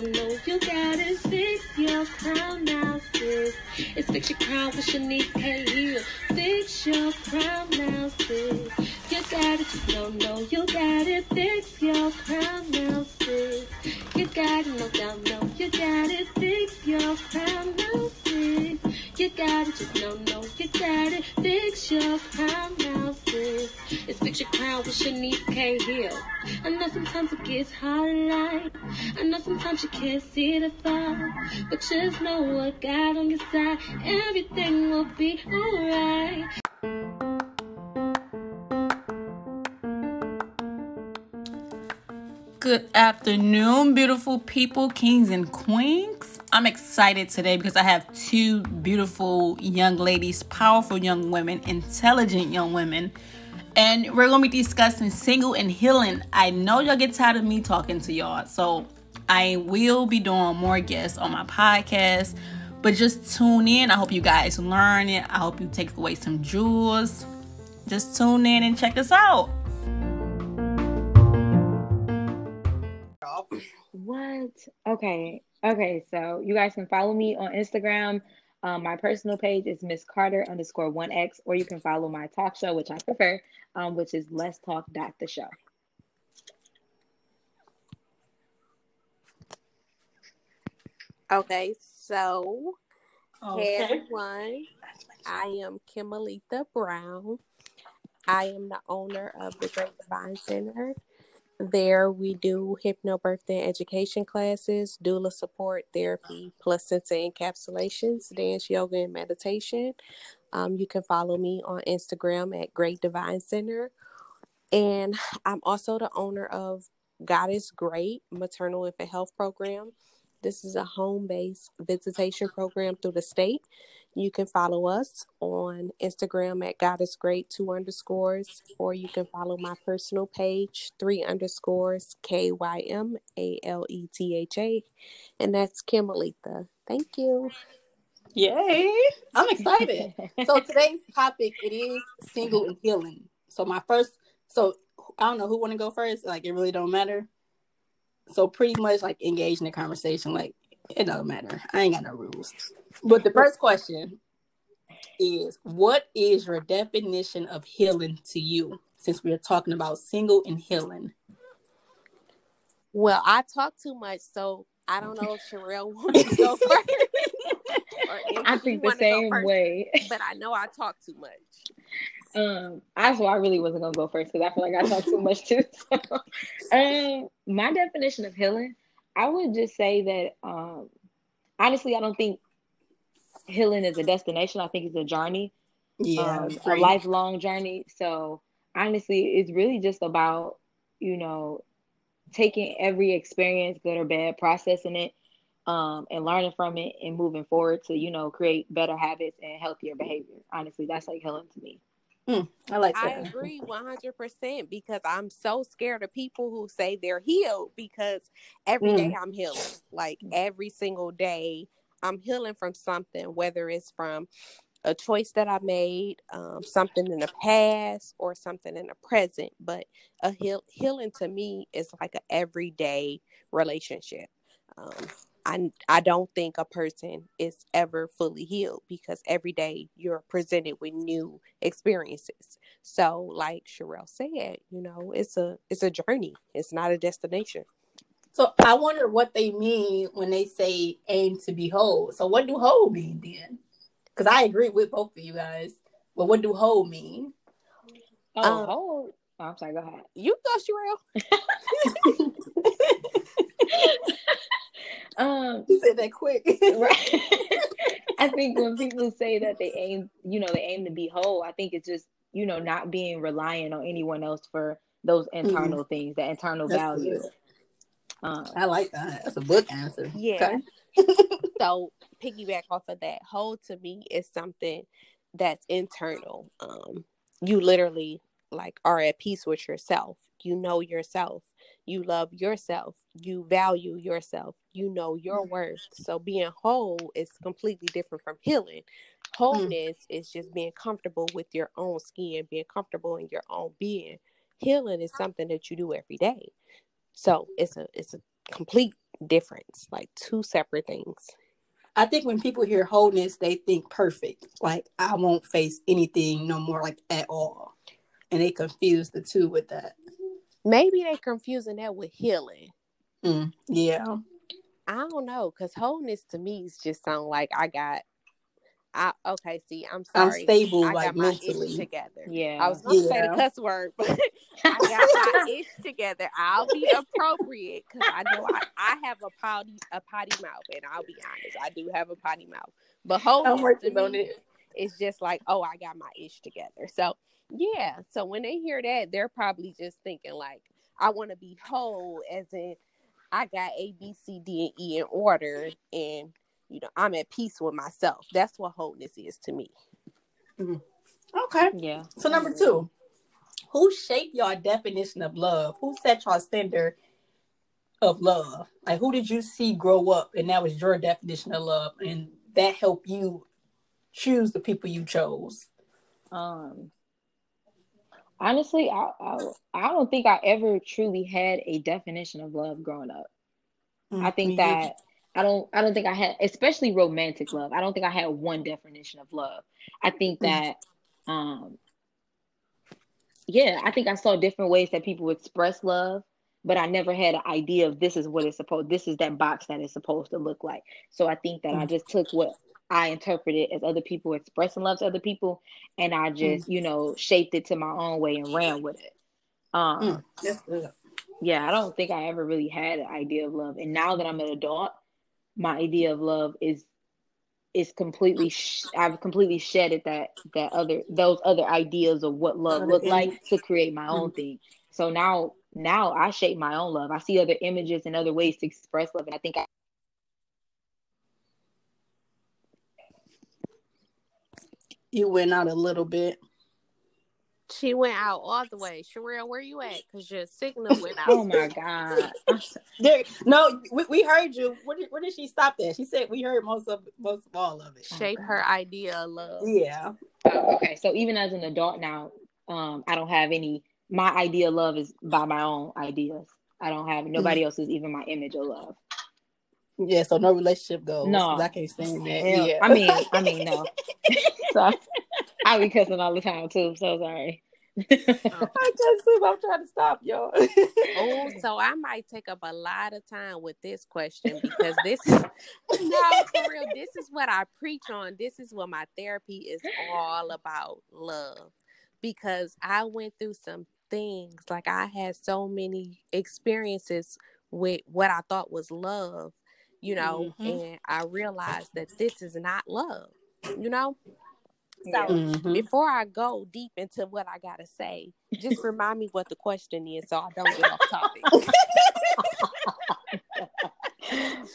don't you got it. Fix your crown now, sis. It's fix your crown with Shanice K. Hill. Fix your crown now, sis. You got it, just don't know you got it. Fix your crown now, sis. You got it, no doubt, no, you got it. Fix your crown now, sis. You got it, just don't know you got it. Fix your crown now, sis. It's fix your crown with Shanice K. Hill. I know sometimes it gets hard know sometimes you can't see the far. But just know what God on your side. Everything will be alright. Good afternoon, beautiful people, kings and queens. I'm excited today because I have two beautiful young ladies, powerful young women, intelligent young women, and we're going to be discussing single and healing. I know y'all get tired of me talking to y'all, so I will be doing more guests on my podcast, but just tune in. I hope you guys learn it. I hope you take away some jewels. Just tune in and check us out. What? Okay. Okay. So you guys can follow me on Instagram. Um, my personal page is Miss Carter underscore one X, or you can follow my talk show, which I prefer, um, which is Let's Talk Dot the Show. Okay, so hey everyone, I am Kymaletha Brown. I am the owner of the Great Divine Center. There we do hypnobirthing education classes, doula support, therapy, placenta encapsulations, dance, yoga, and meditation. Um, you can follow me on Instagram at Great Divine Center. And I'm also the owner of God is Great Maternal Infant Health Program. This is a home based visitation program through the state. You can follow us on Instagram at God is Great, two underscores, or you can follow my personal page, three underscores, K Y M A L E T H A, and that's Kymaletha. Thank you. Yay! I'm excited. so today's topic it is single and healing. So my first, so I don't know who want to go first. Like it really don't matter. So pretty much like engage in the conversation. Like it don't matter. I ain't got no rules. But the first question is, what is your definition of healing to you? Since we are talking about single and healing. Well, I talk too much, so I don't know if Sherelle wants to go first. or if I think the same way. But I know I talk too much. Um, that's why I really wasn't gonna go first because I feel like I talk too much too. So, um, my definition of healing, I would just say that um, honestly, I don't think healing is a destination. I think it's a journey, Yeah, um, a lifelong journey. So honestly, it's really just about you know taking every experience, good or bad, processing it, um, and learning from it, and moving forward to you know create better habits and healthier behavior. Honestly, that's like healing to me. I like I agree 100% because I'm so scared of people who say they're healed because every day I'm healing. Like every single day, I'm healing from something, whether it's from a choice that I made, um, something in the past, or something in the present. But a heal- healing to me is like a everyday relationship. Um, I, I don't think a person is ever fully healed because every day you're presented with new experiences. So, like Sherelle said, you know, it's a it's a journey. It's not a destination. So I wonder what they mean when they say aim to be whole. So what do whole mean then? Because I agree with both of you guys. But what do whole mean? Oh, Um, hold. Oh, I'm sorry. Go ahead. You go, Sherelle. Um, You said that quick. right. I think when people say that they aim, you know, they aim to be whole, I think it's just, you know, not being reliant on anyone else for those internal things, that internal That's value. Um, I like that. That's a book answer. Yeah. Okay. so piggyback off of that whole to me is something that's internal um you literally like are at peace with yourself you know yourself you love yourself you value yourself you know your mm-hmm. worth. So being whole is completely different from healing. Mm. Wholeness is just being comfortable with your own skin being comfortable in your own being. Healing is something that you do every day. So it's a it's a complete difference, like two separate things. I think when people hear wholeness, they think perfect. Like I won't face anything no more, like at all, and they confuse the two with that. Maybe they confusing that with healing. Mm, yeah, I don't know, cause wholeness to me is just sound like I got. I okay. See, I'm sorry. I'm stable, I like got my ish mentally. together. Yeah. I was gonna say the cuss word, but I got my ish together. I'll be appropriate because I know I, I have a potty a potty mouth, and I'll be honest, I do have a potty mouth. But wholeness I'm to working on me it. is just like, oh, I got my ish together. So yeah. So when they hear that, they're probably just thinking like, I want to be whole, as in I got A, B, C, D, and E in order, and you know I'm at peace with myself. That's what wholeness is to me. Okay. Yeah. So number two, who shaped your definition of love? Who set your standard of love? Like who did you see grow up and that was your definition of love and that helped you choose the people you chose? Um, honestly, I, I I don't think I ever truly had a definition of love growing up. I think that I don't I don't think I had especially romantic love. I don't think I had one definition of love. I think Mm. that um yeah, I think I saw different ways that people express love, but I never had an idea of this is what it's supposed this is that box that it's supposed to look like. So I think that I Mm. just took what I interpret it as other people expressing love to other people and I just, you know, shaped it to my own way and ran with it. Um Mm, yeah, I don't think I ever really had an idea of love. And now that I'm an adult, my idea of love is is completely sh- I've completely shedded that that other those other ideas of what love looked like to create my own thing. So now now I shape my own love. I see other images and other ways to express love and I think I You went out a little bit. She went out all the way. Sherelle, where you at? Cause your signal went out. Oh my god. There, no, we, we heard you. Where did, where did she stop that? She said we heard most of most of all of it. Shape her idea of love. Yeah. Oh, okay. So even as an adult now, um, I don't have any. My idea of love is by my own ideas. I don't have nobody else's even my image of love. Yeah, so no relationship goes. No, I can't stand that. Hell, Yeah. I mean, I mean, no. so I be cussing all the time too. So sorry. Oh. I can't sleep. I'm trying to stop y'all. Oh, so I might take up a lot of time with this question because this is no for real. This is what I preach on. This is what my therapy is all about love. Because I went through some things, like I had so many experiences with what I thought was love, you know, Mhm. and I realized that this is not love, you know. So Yeah. Mhm. before I go deep into what I gotta say, just remind me what the question is so I don't get off topic.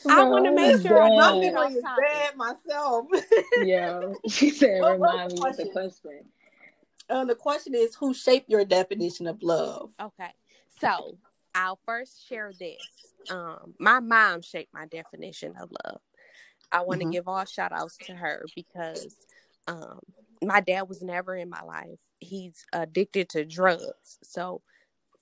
I wanna make sure I My don't get memory off is topic. bad myself. Yeah, she said, What "Remind the me of the question? question." uh, the question is, who shaped your definition of love? Okay. So I'll first share this. Um, my mom shaped my definition of love. I want to Mhm. give all shout outs to her because um my dad was never in my life. He's addicted to drugs. So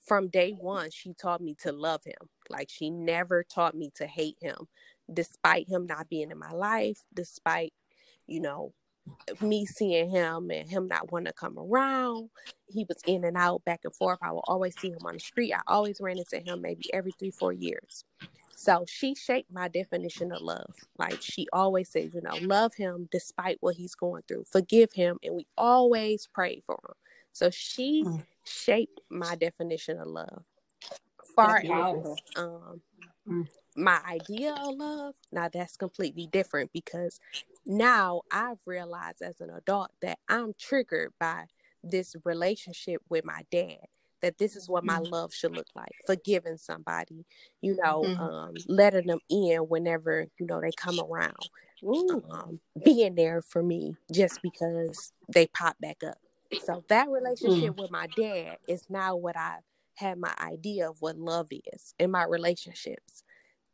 from day one, she taught me to love him. Like she never taught me to hate him, despite him not being in my life, despite, you know, me seeing him and him not wanting to come around. He was in and out, back and forth. I would always see him on the street. I always ran into him maybe every three, four years. So she shaped my definition of love. Like she always says, you know, love him despite what he's going through, forgive him, and we always pray for him. So she Mm. shaped my definition of love. Far That's as um Mm. My idea of love, now that's completely different because now I've realized as an adult that I'm triggered by this relationship with my dad. That this is what my Mm. love should look like. Forgiving somebody, you know, Mhm. um, letting them in whenever, you know, they come around. Um, being there for me just because they pop back up. So that relationship with my dad is now what I had my idea of what love is in my relationships.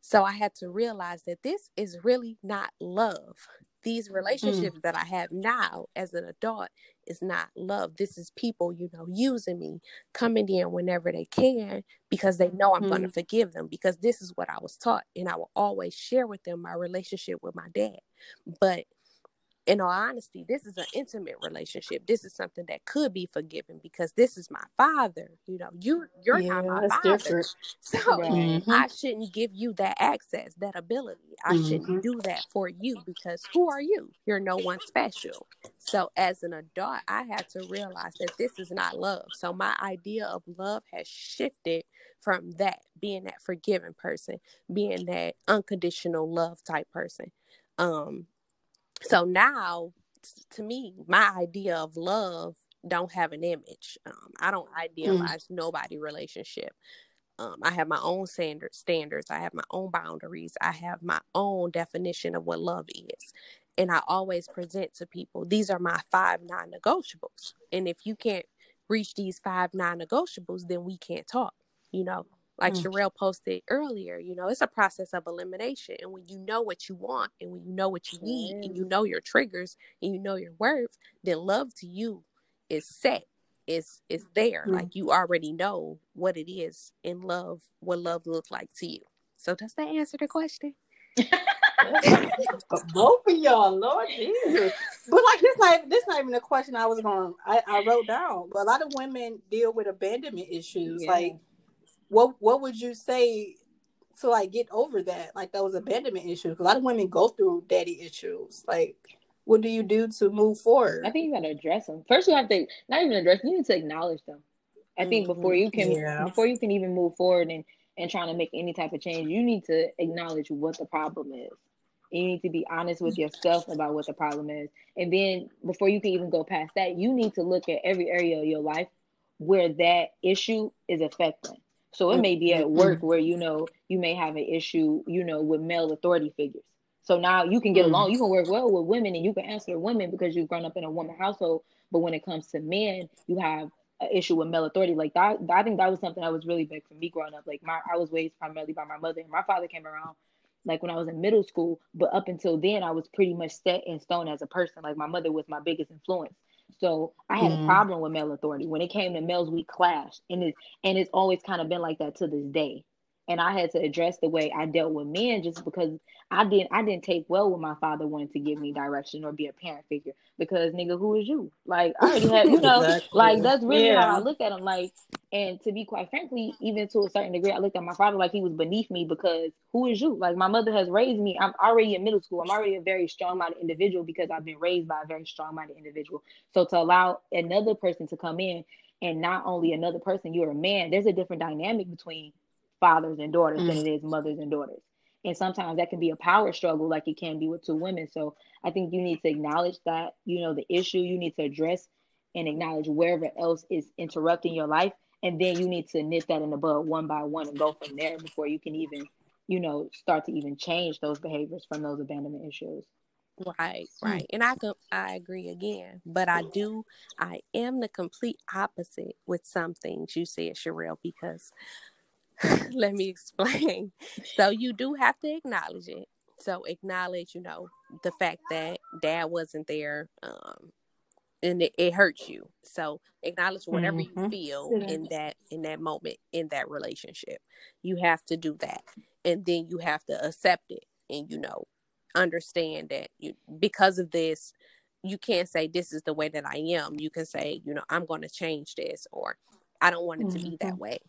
So I had to realize that this is really not love. These Mm. relationships that I have now as an adult is not love. This is people, you know, using me, coming in whenever they can because they know I'm going to Mm. forgive them because this is what I was taught. And I will always share with them my relationship with my dad. But in all honesty, this is an intimate relationship. This is something that could be forgiven because this is my father. You know, you you're Yeah, not my that's father. different. So Right. Mhm. I shouldn't give you that access, that ability. I Mhm. shouldn't do that for you because who are you? You're no one special. So as an adult, I had to realize that this is not love. So my idea of love has shifted from that being that forgiving person, being that unconditional love type person. Um so now to me my idea of love don't have an image. Um, i don't idealize nobody relationship. Um, i have my own standard standards. I have my own boundaries. I have my own definition of what love is. And i always present to people these are my five non-negotiables. And if you can't reach these five non-negotiables then we can't talk you know like Mm. Sherelle posted earlier, you know, it's a process of elimination. And when you know what you want and when you know what you Sure need and you know your triggers and you know your worth, then love to you is set. Is is there. Mm. Like you already know what it is in love, what love looks like to you. So does that answer the question? Both of y'all, Lord Jesus. But like this not this not even a question I was going I, I wrote down. But a lot of women deal with abandonment issues. Yeah. Like what what would you say to like get over that? Like those abandonment issues. A lot of women go through daddy issues. Like what do you do to move forward? I think you gotta address them. First, you have to not even address. You need to acknowledge them. I think mm-hmm. before you can Yeah. before you can even move forward and and trying to make any type of change, you need to acknowledge what the problem is. You need to be honest with yourself about what the problem is, and then before you can even go past that, you need to look at every area of your life where that issue is affecting. So it may be at work where you know you may have an issue, you know, with male authority figures. So now you can get Mm. along, you can work well with women, and you can answer to women because you've grown up in a woman household. But when it comes to men, you have an issue with male authority. Like that, I think that was something that was really big for me growing up. Like my, I was raised primarily by my mother, and my father came around like when I was in middle school. But up until then, I was pretty much set in stone as a person. Like my mother was my biggest influence. So I had a Mm. problem with male authority. When it came to males, we clashed, and it and it's always kind of been like that to this day. And I had to address the way I dealt with men just because I didn't I didn't take well when my father wanted to give me direction or be a parent figure because nigga, who is you? Like I already had, you know, Exactly. like that's really Yeah. how I look at him. Like, and to be quite frankly, even to a certain degree, I looked at my father like he was beneath me because who is you? Like my mother has raised me. I'm already in middle school. I'm already a very strong-minded individual because I've been raised by a very strong-minded individual. So to allow another person to come in and not only another person, you're a man. There's a different dynamic between fathers and daughters than Mm. it is mothers and daughters. And sometimes that can be a power struggle, like it can be with two women. So I think you need to acknowledge that, you know, the issue you need to address and acknowledge wherever else is interrupting your life. And then you need to nip that in the bud one by one and go from there before you can even, you know, start to even change those behaviors from those abandonment issues. Right, Hmm. right. And I could I agree again. But I do I am the complete opposite with some things you said, Sherelle, because let me explain. So you do have to acknowledge it. So acknowledge, you know, the fact that dad wasn't there, um, and it, it hurts you. So acknowledge whatever you Mhm. feel in that in that moment in that relationship. You have to do that, and then you have to accept it, and you know, understand that you because of this, you can't say this is the way that I am. You can say, you know, I'm going to change this, or I don't want it to be that way.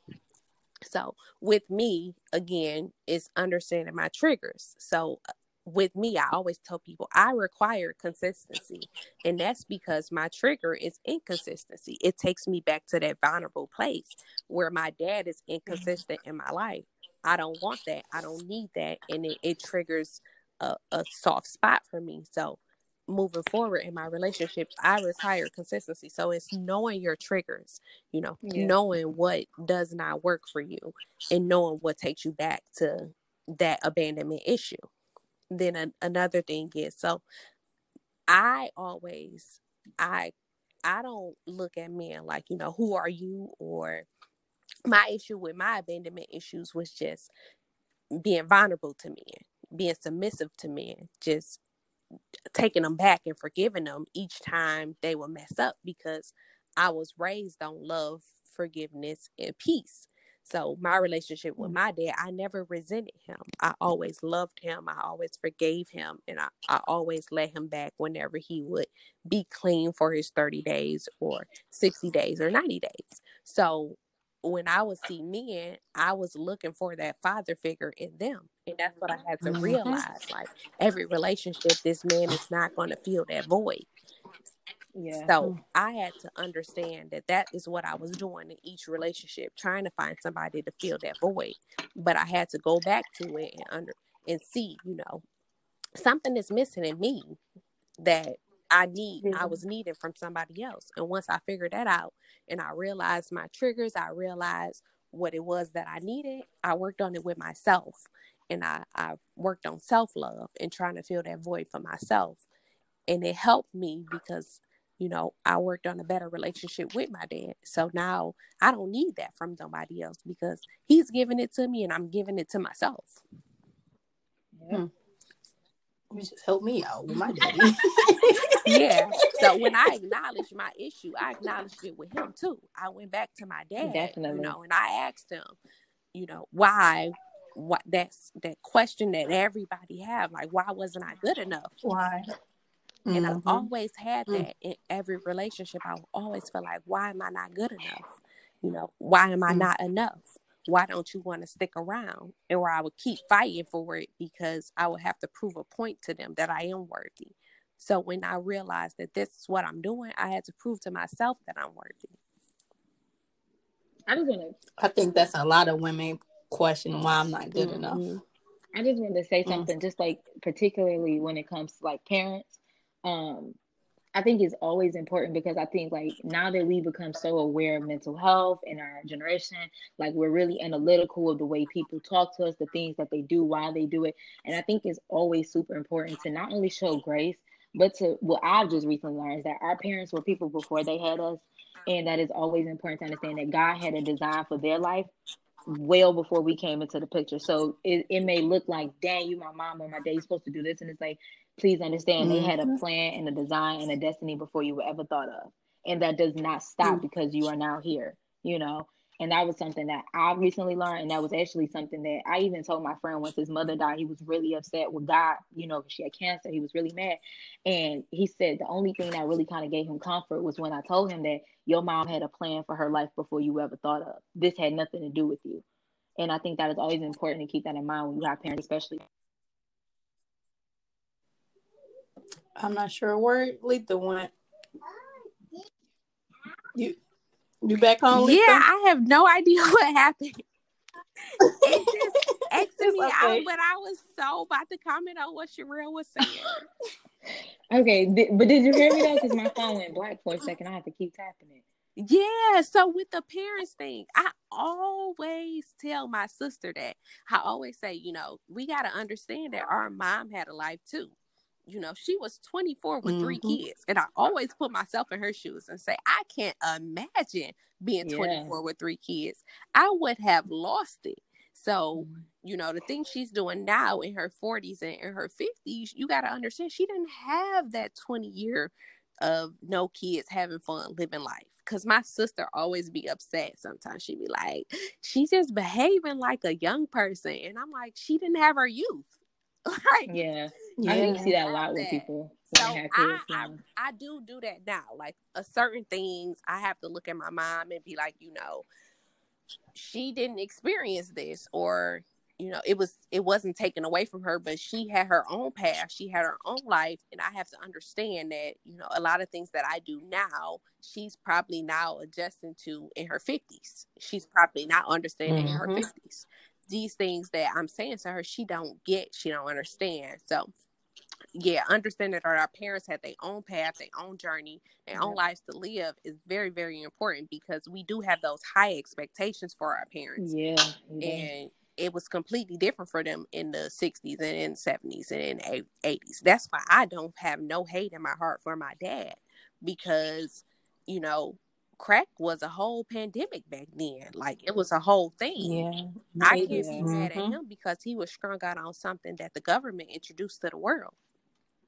So with me, again, is understanding my triggers. So uh, with me, I always tell people I require consistency. And that's because my trigger is inconsistency. It takes me back to that vulnerable place where my dad is inconsistent in my life. I don't want that. I don't need that. And it, it triggers a, a soft spot for me. So moving forward in my relationships, I require consistency. So it's knowing your triggers, you know, Yeah. knowing what does not work for you and knowing what takes you back to that abandonment issue. Then an, another thing is so I always I I don't look at men like, you know, who are you or my issue with my abandonment issues was just being vulnerable to men, being submissive to men, just taking them back and forgiving them each time they would mess up because I was raised on love, forgiveness, and peace. So my relationship with mm. my dad, I never resented him. I always loved him. I always forgave him. And I, I always let him back whenever he would be clean for his 30 days or 60 days or 90 days. So when I would see men, I was looking for that father figure in them. And that's what I had to Mhm. realize. Like every relationship, this man is not going to fill that void. Yeah. So I had to understand that that is what I was doing in each relationship, trying to find somebody to fill that void. But I had to go back to it and under and see, you know, something is missing in me that I need, I mm-hmm. was needing from somebody else. And once I figured that out and I realized my triggers, I realized what it was that I needed, I worked on it with myself. And I, I worked on self love and trying to fill that void for myself. And it helped me because, you know, I worked on a better relationship with my dad. So now I don't need that from somebody else because he's giving it to me and I'm giving it to myself. Yeah. You just help me out with my daddy. yeah. So when I acknowledged my issue, I acknowledged it with him too. I went back to my dad, Definitely. you know, and I asked him, you know, why what that's that question that everybody have, like why wasn't I good enough? Why? And I've Mhm. always had Mm. that in every relationship. I always feel like, why am I not good enough? You know, why am I Mm. not enough? Why don't you want to stick around? And where I would keep fighting for it because I would have to prove a point to them that I am worthy. So when I realized that this is what I'm doing, I had to prove to myself that I'm worthy. I just want to I think that's a lot of women question why I'm not good enough. Mhm. I just wanted to say Mm. something, just like particularly when it comes to like parents. Um, I think it's always important because I think like now that we become so aware of mental health in our generation, like we're really analytical of the way people talk to us, the things that they do, why they do it. And I think it's always super important to not only show grace, but to what I've just recently learned is that our parents were people before they had us. And that is always important to understand that God had a design for their life well before we came into the picture. So it, it may look like, dang, you my mom or my dad, you're supposed to do this. And it's like, please understand they had a Mhm. plan and a design and a destiny before you were ever thought of. And that does not stop Mm. because you are now here, you know. And that was something that I recently learned. And that was actually something that I even told my friend once his mother died, he was really upset with God, you know, she had cancer. He was really mad. And he said the only thing that really kind of gave him comfort was when I told him that your mom had a plan for her life before you ever thought of. This had nothing to do with you. And I think that is always important to keep that in mind when you have parents, especially. I'm not sure where Letha went. You you back home, Letha? Yeah, I have no idea what happened. It just exited It's me out, but I was so about to comment on what Sherelle was saying. Okay, di- but did you hear me though? Because my phone went black for a second. I had to keep tapping it. Yeah, so with the parents thing, I always tell my sister that. I always say, you know, we got to understand that our mom had a life too. You know, she was 24 with three Mhm. kids. And I always put myself in her shoes and say, I can't imagine being Yeah. 24 with three kids. I would have lost it. So, you know, the thing she's doing now in her 40s and in her 50s, you got to understand she didn't have that 20 year of no kids having fun living life. Cause my sister always be upset. Sometimes she'd be like, she's just behaving like a young person. And I'm like, she didn't have her youth. like, Yeah, Yeah. I you see that a lot with people so when I. I. I do do that now. Like a certain things, I have to look at my mom and be like, you know, she didn't experience this, or you know, it was it wasn't taken away from her, but she had her own path, she had her own life, and I have to understand that you know a lot of things that I do now, she's probably now adjusting to in her fifties. She's probably not understanding in her Mhm. fifties. These things that I'm saying to her, she don't get, she don't understand. So yeah, understand that our parents had their own path, their own journey, their own lives to live is very, very important because we do have those high expectations for our parents. Yeah, do. And it was completely different for them in the 60s and in 70s and in 80s. That's why I don't have no hate in my heart for my dad because, you know, crack was a whole pandemic back then. Like it was a whole thing. Yeah. I can't be mad at Mhm. him because he was strung out on something that the government introduced to the world.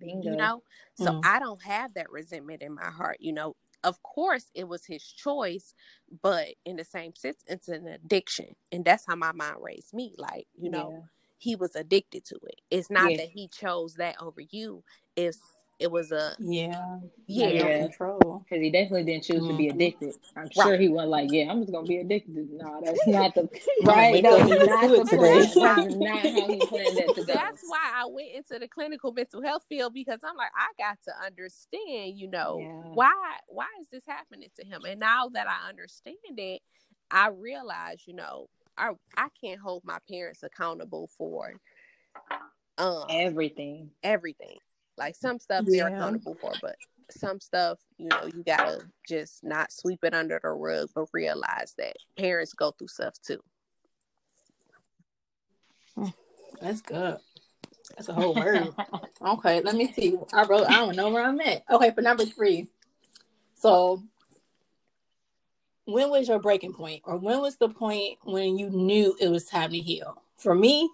Bingo. You know? So Mm. I don't have that resentment in my heart. You know, of course it was his choice, but in the same sense, it's an addiction. And that's how my mind raised me. Like, you know, he was addicted to it. It's not Yeah. that he chose that over you. It's it was a Yeah. Yeah. Yeah. control. Because he definitely didn't choose to be Mhm. addicted. I'm Right. sure he wasn't like, yeah, I'm just gonna be addicted. No, that's not the right. wake That up was and not the plan. That's not how he planned that to go. That's why I went into the clinical mental health field because I'm like, I got to understand, you know, Yeah. why why is this happening to him? And now that I understand it, I realize, you know, I I can't hold my parents accountable for um Everything. everything. Like some stuff they're accountable for, but some stuff, you know, you gotta just not sweep it under the rug, but realize that parents go through stuff too. That's good. That's a whole word. Okay, let me see. I wrote. I don't know where I'm at. Okay, for number three. So, when was your breaking point, or when was the point when you knew it was time to heal? For me,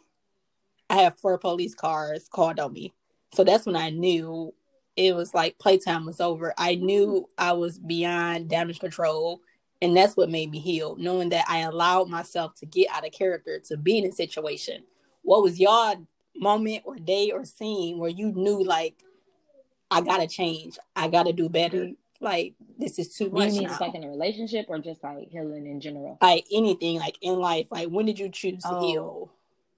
I have four police cars called on me, so that's when I knew it was like playtime was over. I knew I was beyond damage control, and that's what made me heal. Knowing that I allowed myself to get out of character to be in a situation. What was your moment or day or scene where you knew like I gotta change, I gotta do better. Like this is too Do you much mean now. like in a relationship or just like healing in general? like anything, like in life. Like when did you choose to Oh. heal?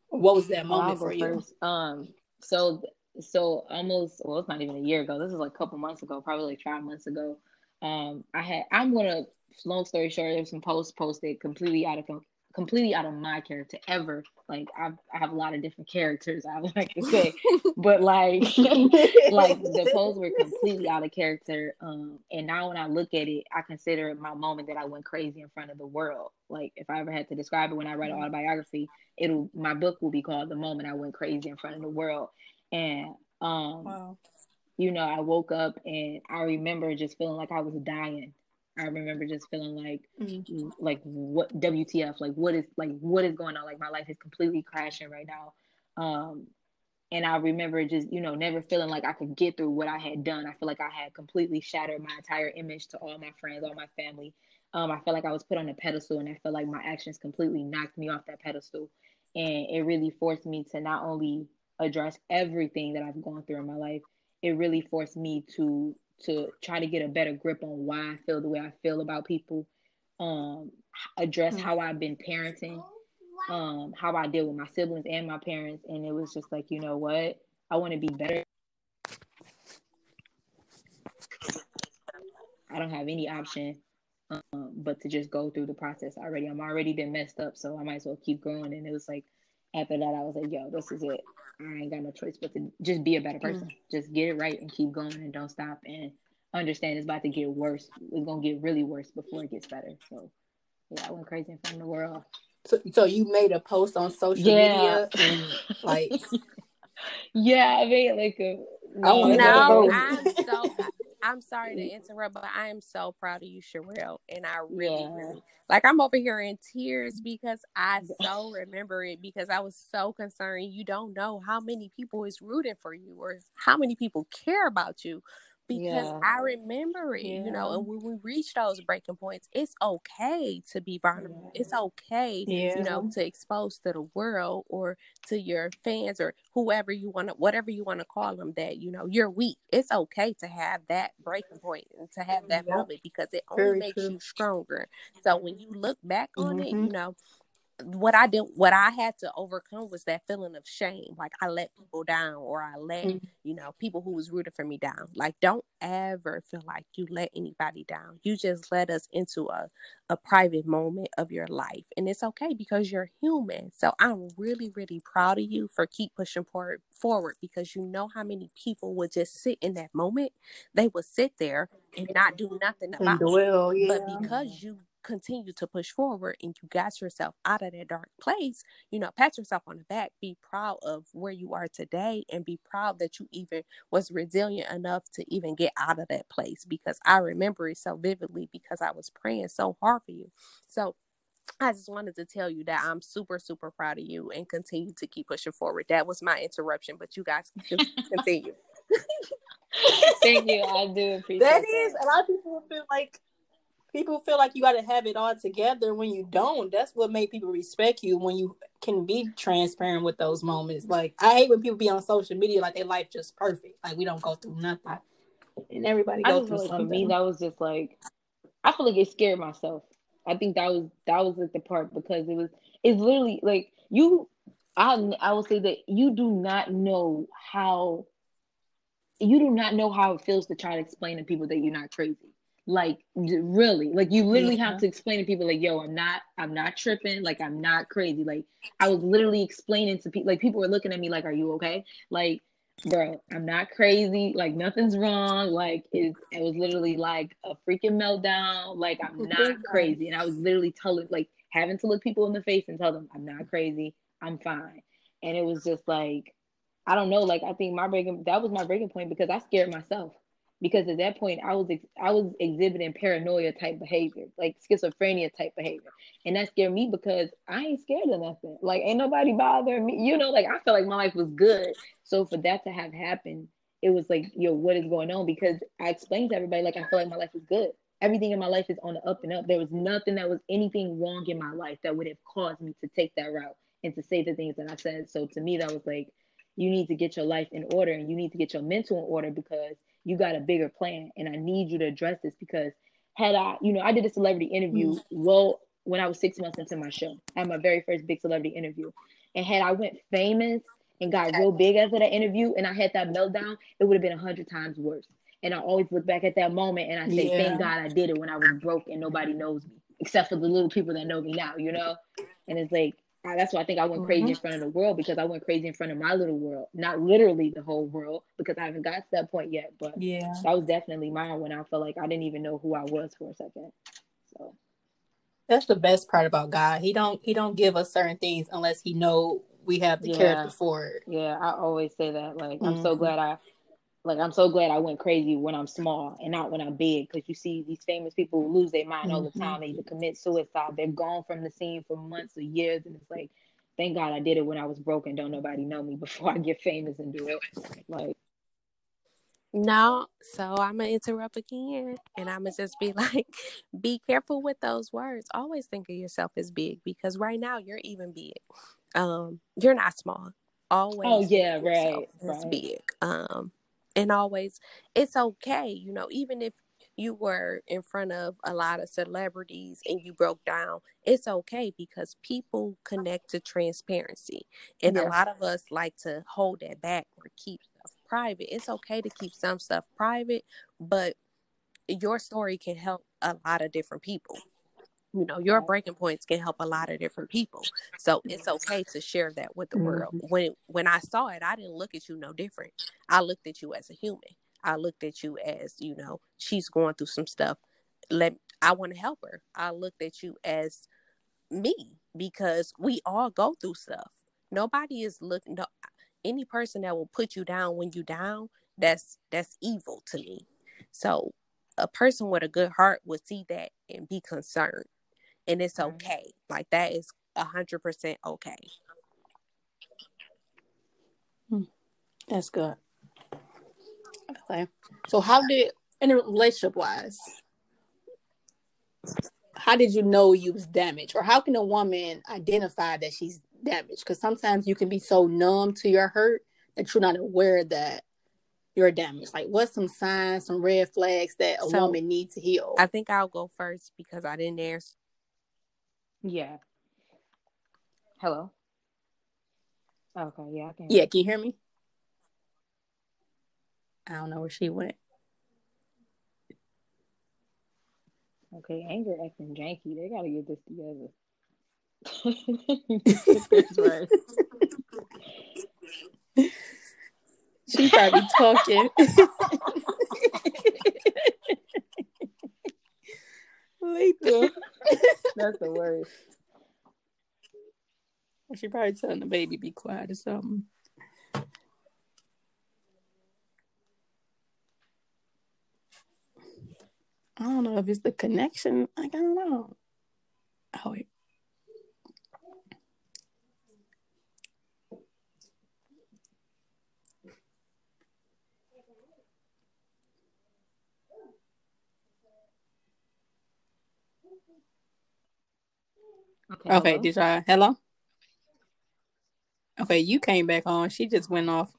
What was that moment for you? Um, so so almost well, it's not even a year ago. This is like a couple months ago, probably like five months ago. Um, I had I'm gonna long story short, there's some posts posted completely out of completely out of my character ever. Like I've, I have a lot of different characters I would like to say, but like like the posts were completely out of character. Um, and now when I look at it, I consider it my moment that I went crazy in front of the world. Like if I ever had to describe it when I write an autobiography, it'll my book will be called "The Moment I Went Crazy in Front of the World." And um, Wow. you know, I woke up and I remember just feeling like I was dying. I remember just feeling like, Mhm. like what WTF? Like what is like what is going on? Like my life is completely crashing right now. Um, and I remember just you know never feeling like I could get through what I had done. I feel like I had completely shattered my entire image to all my friends, all my family. Um, I felt like I was put on a pedestal, and I felt like my actions completely knocked me off that pedestal. And it really forced me to not only address everything that I've gone through in my life, it really forced me to to try to get a better grip on why I feel the way I feel about people, um, address how I've been parenting, um, how I deal with my siblings and my parents, and it was just like, you know what, I want to be better. I don't have any option um, but to just go through the process already. I'm already been messed up, so I might as well keep growing. And it was like after that, I was like, yo, this is it. I ain't got no choice but to just be a better mm. person. Just get it right and keep going and don't stop and understand it's about to get worse. It's gonna get really worse before it gets better. So yeah, I went crazy in front of the world. So, so you made a post on social Yeah. media and like Yeah, I made like a I wanna No. I'm so I'm sorry to mm-hmm. interrupt, but I am so proud of you, Sherelle. And I really, Yeah. really like I'm over here in tears mm-hmm. because I so remember it because I was so concerned. You don't know how many people is rooting for you or how many people care about you. Because Yeah. I remember it, you know, and when we reach those breaking points, it's okay to be vulnerable. It's okay, Yeah. you know, to expose to the world or to your fans or whoever you want to, whatever you want to call them, that you know you're weak. It's okay to have that breaking point and to have that moment because it only Very makes true. you stronger. So when you look back on it, Mhm. you know what I did, what I had to overcome was that feeling of shame. Like I let people down, or I let Mhm. you know people who was rooting for me down. Like don't ever feel like you let anybody down. You just let us into a a private moment of your life, and it's okay because you're human. So I'm really, really proud of you for keep pushing forward forward because you know how many people would just sit in that moment. They would sit there and not do nothing and about it. yeah. But because you continue to push forward and you got yourself out of that dark place, you know, pat yourself on the back, be proud of where you are today and be proud that you even was resilient enough to even get out of that place because I remember it so vividly because I was praying so hard for you. So I just wanted to tell you that I'm super, super proud of you and continue to keep pushing forward. That was my interruption, but you guys can continue. Thank you. I do appreciate that. That is a lot of people feel like people feel like you got to have it all together when you don't. That's what made people respect you when you can be transparent with those moments. Like I hate when people be on social media like their life just perfect, like we don't go through nothing, and everybody goes through like something. For me, that was just like I feel like it scared myself. I think that was that was like the part because it was it's literally like you. I I will say that you do not know how you do not know how it feels to try to explain to people that you're not crazy like really like you literally have to mm-hmm. explain to people like yo i'm not i'm not tripping like i'm not crazy like i was literally explaining to people like people were looking at me like are you okay? Like bro i'm not crazy like nothing's wrong like it, it was literally like a freaking meltdown like i'm not crazy. And i was literally telling like having to look people in the face and tell them i'm not crazy i'm fine. And it was just like i don't know like i think my breaking that was my breaking point because i scared myself because at that point I was ex- I was exhibiting paranoia type behavior, like schizophrenia type behavior, and that scared me because I ain't scared of nothing. Like ain't nobody bothering me, you know. Like I felt like my life was good, so for that to have happened, it was like, yo, what is going on? Because I explained to everybody like I feel like my life is good. Everything in my life is on the up and up. There was nothing that was anything wrong in my life that would have caused me to take that route and to say the things that I said. So to me, that was like, you need to get your life in order and you need to get your mental in order because you got a bigger plan and I need you to address this because had I, you know, I did a celebrity interview mm. well when I was six months into my show. I had my very first big celebrity interview. And had I went famous and got real big after that interview and I had that meltdown, it would have been a hundred times worse. And I always look back at that moment and I say, yeah. thank God I did it when I was broke and nobody knows me, except for the little people that know me now, you know? And it's like, that's why I think I went crazy mm-hmm. in front of the world because I went crazy in front of my little world, not literally the whole world because I haven't got to that point yet. But yeah, that was definitely mine when I felt like I didn't even know who I was for a second. So that's the best part about God. He don't he don't give us certain things unless he know we have the yeah. character for it. Yeah, I always say that. Like mm-hmm. I'm so mm-hmm. glad I like I'm so glad I went crazy when I'm small and not when I'm big because you see these famous people lose their mind mm-hmm. all the mm-hmm. time. They either commit suicide, they're gone from the scene for months or years, and it's like, thank God I did it when I was broken. Don't nobody know me before I get famous and do it. Like, no, so I'm gonna interrupt again, and I'm gonna just be like, be careful with those words. Always think of yourself as big because right now you're even big. Um, you're not small. Always. Oh yeah, right. It's right. big. Um, and always it's okay you know even if you were in front of a lot of celebrities and you broke down it's okay because people connect to transparency and yes. a lot of us like to hold that back or keep stuff private it's okay to keep some stuff private but your story can help a lot of different people you know your breaking points can help a lot of different people. So it's okay to share that with the mm-hmm. world when when i saw it i didn't look at you no different. I looked at you as a human. I looked at you as you know she's going through some stuff. Let i want to help her. I looked at you as me because we all go through stuff. Nobody is looking no, any person that will put you down when you down that's that's evil to me. So a person with a good heart would see that and be concerned and it's okay. Like that is a hundred percent okay. Hmm. That's good. Okay. So how did in a relationship wise, how did you know you was damaged? Or how can a woman identify that she's damaged? Because sometimes you can be so numb to your hurt that you're not aware that you're damaged. Like what's some signs, some red flags that a so, woman needs to heal? I think I'll go first because I didn't answer yeah. Hello. Okay, yeah, I can. Yeah, can you hear me? I don't know where she went. Okay, Anchor acting janky. They gotta get this together. she probably talking. Malika. That's the worst. She probably telling the baby be quiet or something. I don't know if it's the connection. Like, I don't know. Oh. Okay. Okay, hello? did y'all hello? Okay, you came back on. She just went off.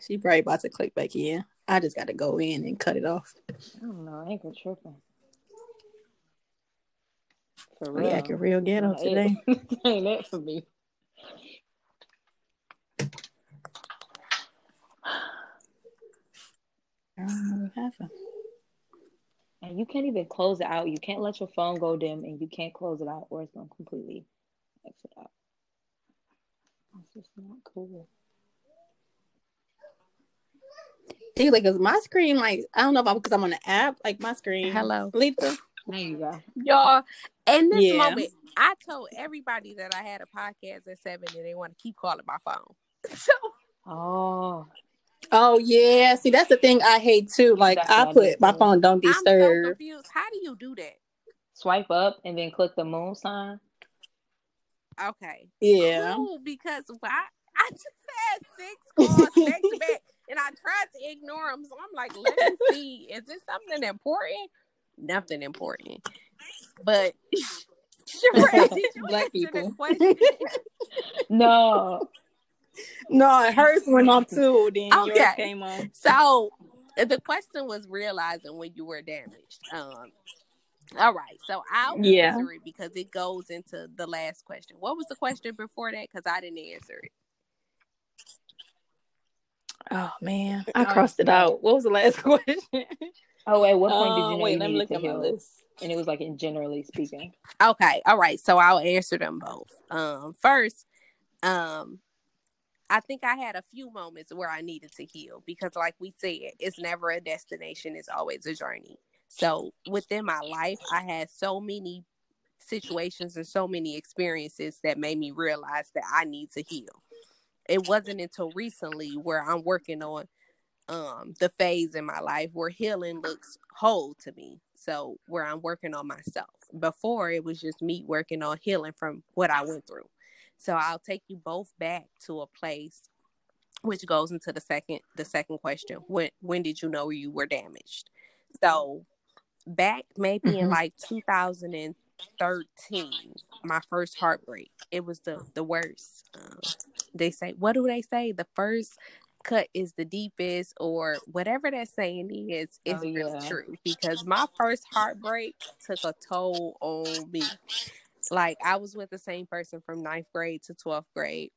She probably about to click back in. I just got to go in and cut it off. I don't know. I ain't gonna tripping. For oh, real. acting real ghetto Nah, today. Ain't that for me. I don't know what happened. And you can't even close it out. You can't let your phone go dim, and you can't close it out, or it's gonna completely exit out. That's just not cool. See, like, cause my screen, like, I don't know if I'm because I'm on the app, like my screen. Hello. Letha. There you go. Y'all, in this Yeah. moment, I told everybody that I had a podcast at seven and they want to keep calling my phone. So Oh, Oh yeah. See, that's the thing I hate too. Like, That's I what I put my too. phone don't I'm so disturb. confused. How do you do that? swipe up and then click the moon sign. Okay. yeah. Cool, because why? I just had six calls back to back and I tried to ignore them. So I'm like, let me see. Is this something important? Nothing important. But Sheree, did you Black answer people. the question? No, No, hers went off too. Then yours Okay. came on. So the question was realizing when you were damaged. Um, all right, so I'll Yeah. answer it because it goes into the last question. What was the question before that? Because I didn't answer it. Oh man, I Oh, crossed it out. What was the last question? Oh, at what point did Uh, you know wait, you let me look to at my heal? list. And it was like in generally speaking. Okay, all right. So I'll answer them both. Um, first, um, I think I had a few moments where I needed to heal because, like we said, it's never a destination; it's always a journey. So within my life, I had so many situations and so many experiences that made me realize that I need to heal. It wasn't until recently where I'm working on um the phase in my life where healing looks whole to me. So where I'm working on myself. Before it was just me working on healing from what I went through. So I'll take you both back to a place which goes into the second the second question. When when did you know you were damaged? So back maybe in Mhm. like 2013, my first heartbreak. It was the the worst. Um, they say what do they say? The first cut is the deepest, or whatever that saying is. It's Oh, really yeah. true because my first heartbreak took a toll on me. Like I was with the same person from ninth grade to 12th grade.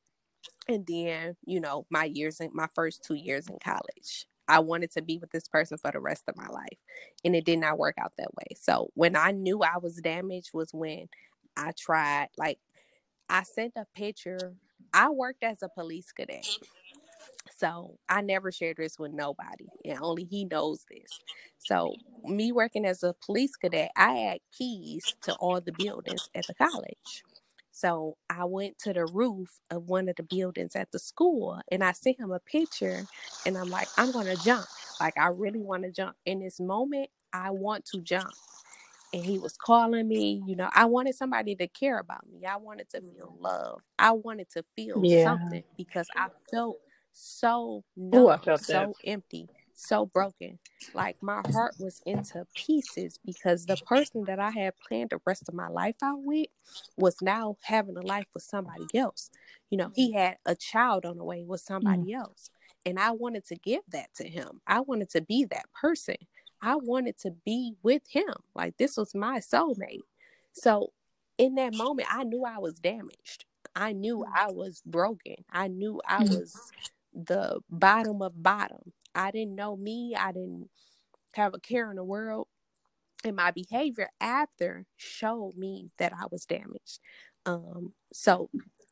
And then, you know, my years in my first two years in college. I wanted to be with this person for the rest of my life. And it did not work out that way. So when I knew I was damaged was when I tried, like I sent a picture. I worked as a police cadet. So I never shared this with nobody, and only he knows this. So me working as a police cadet, I had keys to all the buildings at the college. So I went to the roof of one of the buildings at the school, and I sent him a picture, and I'm like, I'm gonna jump. Like I really want to jump. In this moment, I want to jump. And he was calling me, you know, I wanted somebody to care about me. I wanted to feel mm. love. I wanted to feel Yeah. something because I felt so Ooh, numb, I felt that. so empty, so broken. Like my heart was into pieces because the person that I had planned the rest of my life out with was now having a life with somebody else. You know, he had a child on the way with somebody else. And I wanted to give that to him. I wanted to be that person. I wanted to be with him. Like this was my soulmate. So in that moment, I knew I was damaged. I knew I was broken. I knew I Mhm. was the bottom of bottom. I didn't know me. I didn't have a care in the world. And my behavior after showed me that I was damaged. Um, so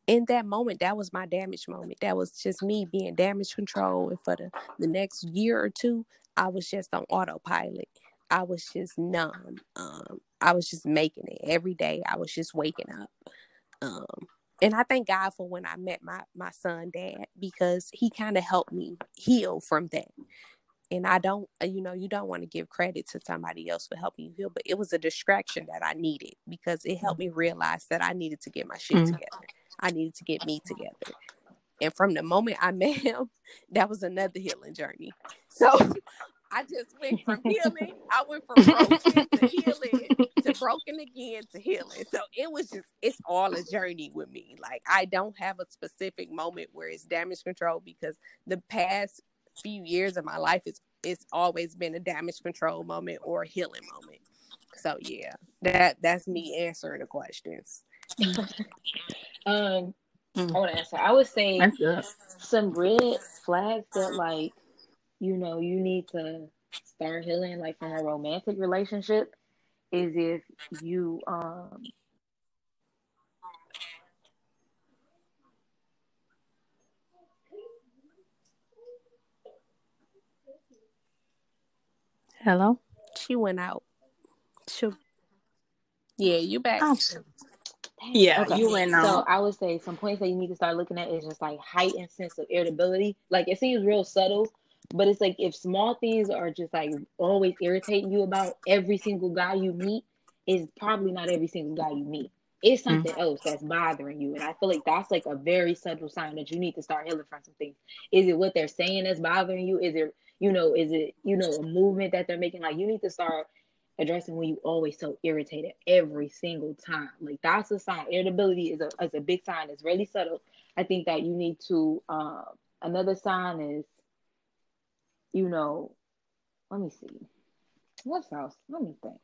in that moment, that was my damage moment. That was just me being damage control. And for the, the next year or two, I was just on autopilot. I was just numb. Um, I was just making it every day. I was just waking up. Um, and I thank God for when I met my my son dad because he kind of helped me heal from that. And I don't, uh, you know, you don't want to give credit to somebody else for helping you heal, but it was a distraction that I needed because it helped me realize that I needed to get my shit Mm. together. I needed to get me together. And from the moment I met him, that was another healing journey. So I just went from healing, I went from broken to healing broken again to healing. So it was just, it's all a journey with me. Like I don't have a specific moment where it's damage control because the past few years of my life is it's always been a damage control moment or a healing moment. So yeah, that that's me answering the questions. Um, Mm. I want to answer. I would say some red flags that like you know you need to start healing like from a romantic relationship is if you um Hello. She went out. She, yeah, you back. Oh. dang, Yeah, okay. you went So. I would say some points that you need to start looking at is just like heightened sense of irritability. Like it seems real subtle, but it's like if small things are just like always irritating you about every single guy you meet, is probably not every single guy you meet. It's something else that's bothering you. And I feel like that's like a very subtle sign that you need to start healing from some things. Is it what they're saying that's bothering you? Is it, you know, is it, you know, a movement that they're making? Like you need to start addressing when you always so irritated every single time. Like that's a sign. Irritability is a is a big sign. It's really subtle. I think that you need to um another sign is, you know, let me see. What else? Let me think.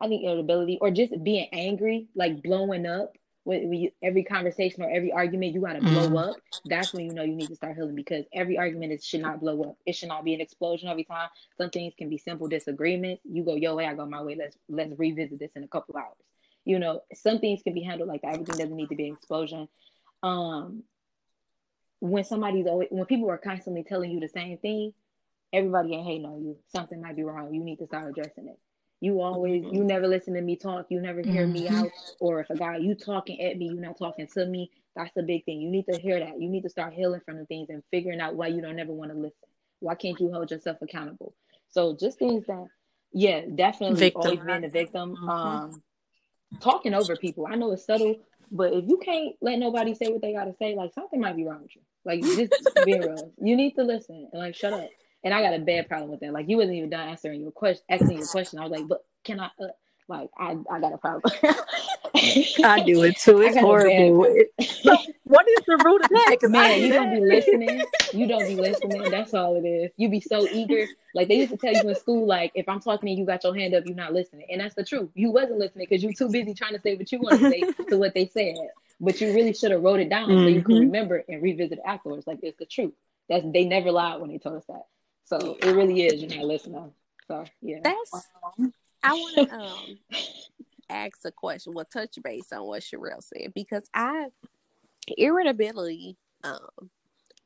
I think irritability or just being angry, like blowing up. with, you, every conversation or every argument you gotta blow Mm. up, that's when you know you need to start healing because every argument is should not blow up. It should not be an explosion every time. Some things can be simple disagreements. You go your way, I go my way. Let's let's revisit this in a couple hours. You know, some things can be handled like that. Everything doesn't need to be an explosion. Um, when somebody's always when people are constantly telling you the same thing, everybody ain't hating on you. Something might be wrong. You need to start addressing it. You always you never listen to me talk. You never hear me Mhm. out. Or if a guy you talking at me, you not talking to me. That's the big thing. You need to hear that. You need to start healing from the things and figuring out why you don't ever want to listen. Why can't you hold yourself accountable? So just things that, yeah, definitely Victim. always being a victim. Mhm. Um, talking over people. I know it's subtle, but if you can't let nobody say what they gotta say, like something might be wrong with you. Like just being real. You need to listen and like shut up. And I got a bad problem with that. Like you wasn't even done answering your question, asking your question. I was like, but can I? Uh, like I, I got a problem. I do it too. It's horrible. So what is the root of that? Man, you don't be listening. You don't be listening. That's all it is. You be so eager. Like they used to tell you in school, like if I'm talking and you got your hand up, you're not listening. And that's the truth. You wasn't listening because you too busy trying to say what you want to say to what they said. But you really should have wrote it down so you can Mhm. remember and revisit it afterwards. Like it's the truth. That's they never lied when they told us that. So it really is. You're not listening. So yeah. That's I want to um ask a question. Well, touch base on what Sherelle said because I irritability. Um,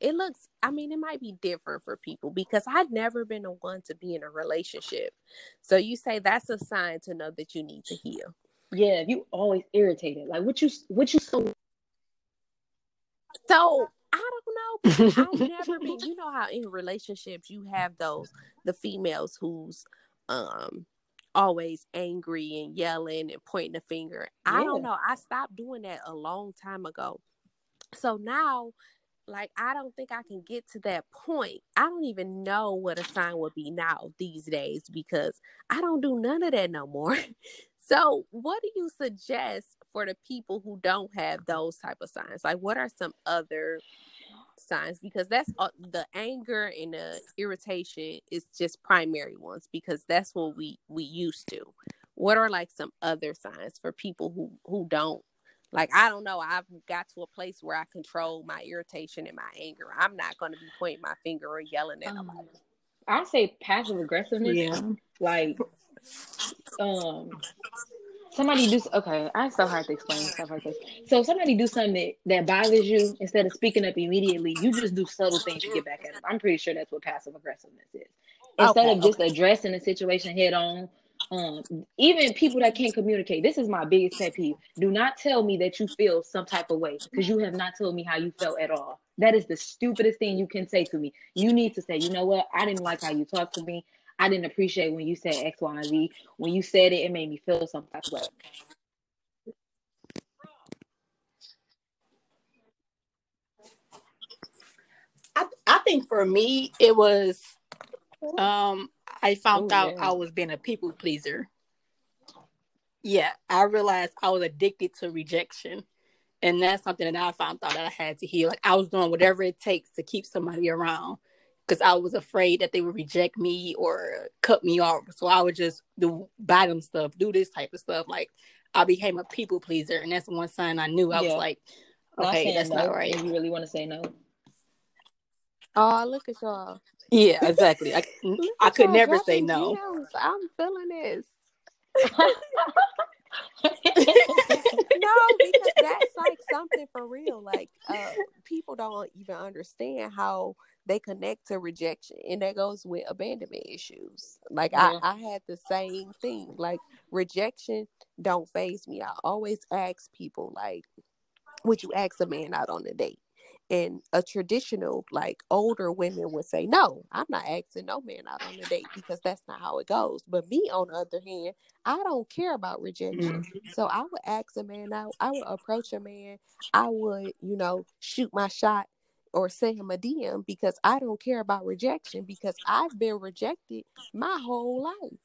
it looks. I mean, it might be different for people because I've never been the one to be in a relationship. So you say that's a sign to know that you need to heal. Yeah, you always irritated. Like what you what you so So don't know. I've never been. You know how in relationships you have those the females who's um always angry and yelling and pointing the finger. I don't know. I stopped doing that a long time ago. So now, like, I don't think I can get to that point. I don't even know what a sign would be now these days because I don't do none of that no more. So, what do you suggest for the people who don't have those type of signs? Like, what are some other signs? Because that's uh, the anger and the irritation is just primary ones because that's what we we used to. What are like some other signs for people who who don't like? I don't know. I've got to a place where I control my irritation and my anger. I'm not going to be pointing my finger or yelling at um, nobody. I say passive aggressiveness. Yeah. Like um somebody do okay i so hard to explain stuff like this so if somebody do something that, that bothers you instead of speaking up immediately you just do subtle things to get back at them i'm pretty sure that's what passive aggressiveness is instead Okay, of just okay. addressing the situation head on. Um, even people that can't communicate, this is my biggest pet peeve. Do not tell me that you feel some type of way because you have not told me how you felt at all. That is the stupidest thing you can say to me. You need to say, you know what? I didn't like how you talked to me. I didn't appreciate when you said X, Y, and Z. When you said it, it made me feel some type of way. I I think for me it was um I found Oh, out yeah. I was being a people pleaser. Yeah, I realized I was addicted to rejection. And that's something that I found out that I had to heal. Like I was doing whatever it takes to keep somebody around because I was afraid that they would reject me or cut me off. So I would just do bottom stuff, do this type of stuff. Like I became a people pleaser, and that's one sign I knew. I was like, okay, saying that's no not right. if you really want to say no. Oh, look at y'all. Yeah, exactly. I, I could never say no. gems. I'm feeling this. no, because that's like something for real. Like uh people don't even understand how they connect to rejection. And that goes with abandonment issues. Like Yeah. I, I had the same thing. Like rejection don't phase me. I always ask people like, would you ask a man out on a date? And a traditional, like older women would say, No, I'm not asking no man out on a date because that's not how it goes. But me, on the other hand, I don't care about rejection. Mm-hmm. So I would ask a man out, I would approach a man, I would, you know, shoot my shot or send him a DM because I don't care about rejection because I've been rejected my whole life.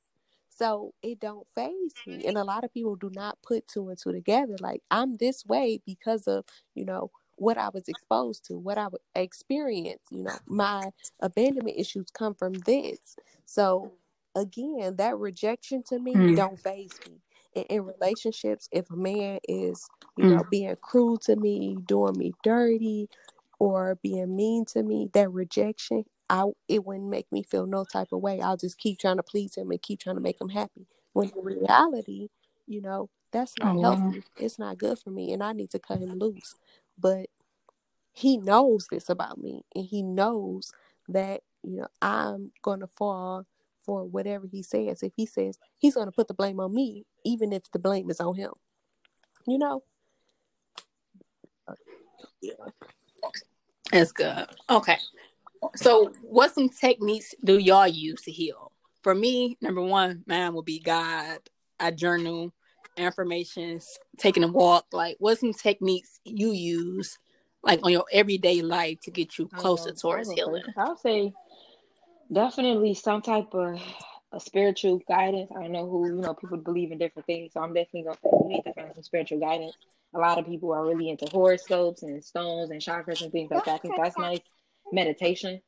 So it don't phase me. And a lot of people do not put two and two together. Like I'm this way because of, you know, what I was exposed to, what I experienced, you know, my abandonment issues come from this. So again, that rejection to me Mm. don't phase me. In, in relationships, if a man is, you know, being cruel to me, doing me dirty, or being mean to me, that rejection, I it wouldn't make me feel no type of way. I'll just keep trying to please him and keep trying to make him happy. When in reality, you know, that's not Oh, wow. healthy. It's not good for me, and I need to cut him loose. But he knows this about me, and he knows that you know I'm gonna fall for whatever he says. If he says he's gonna put the blame on me, even if the blame is on him, you know. Uh, That's good. Okay. So, what some techniques do y'all use to heal? For me, number one, mine will be God. I journal affirmations, taking a walk. Like, what some techniques you use, like on your everyday life, to get you closer Um, towards healing? I'll say definitely some type of a spiritual guidance. I know who you know people believe in different things, so I'm definitely gonna you need to find some spiritual guidance. A lot of people are really into horoscopes and stones and chakras and things like that. I think that's nice. Meditation.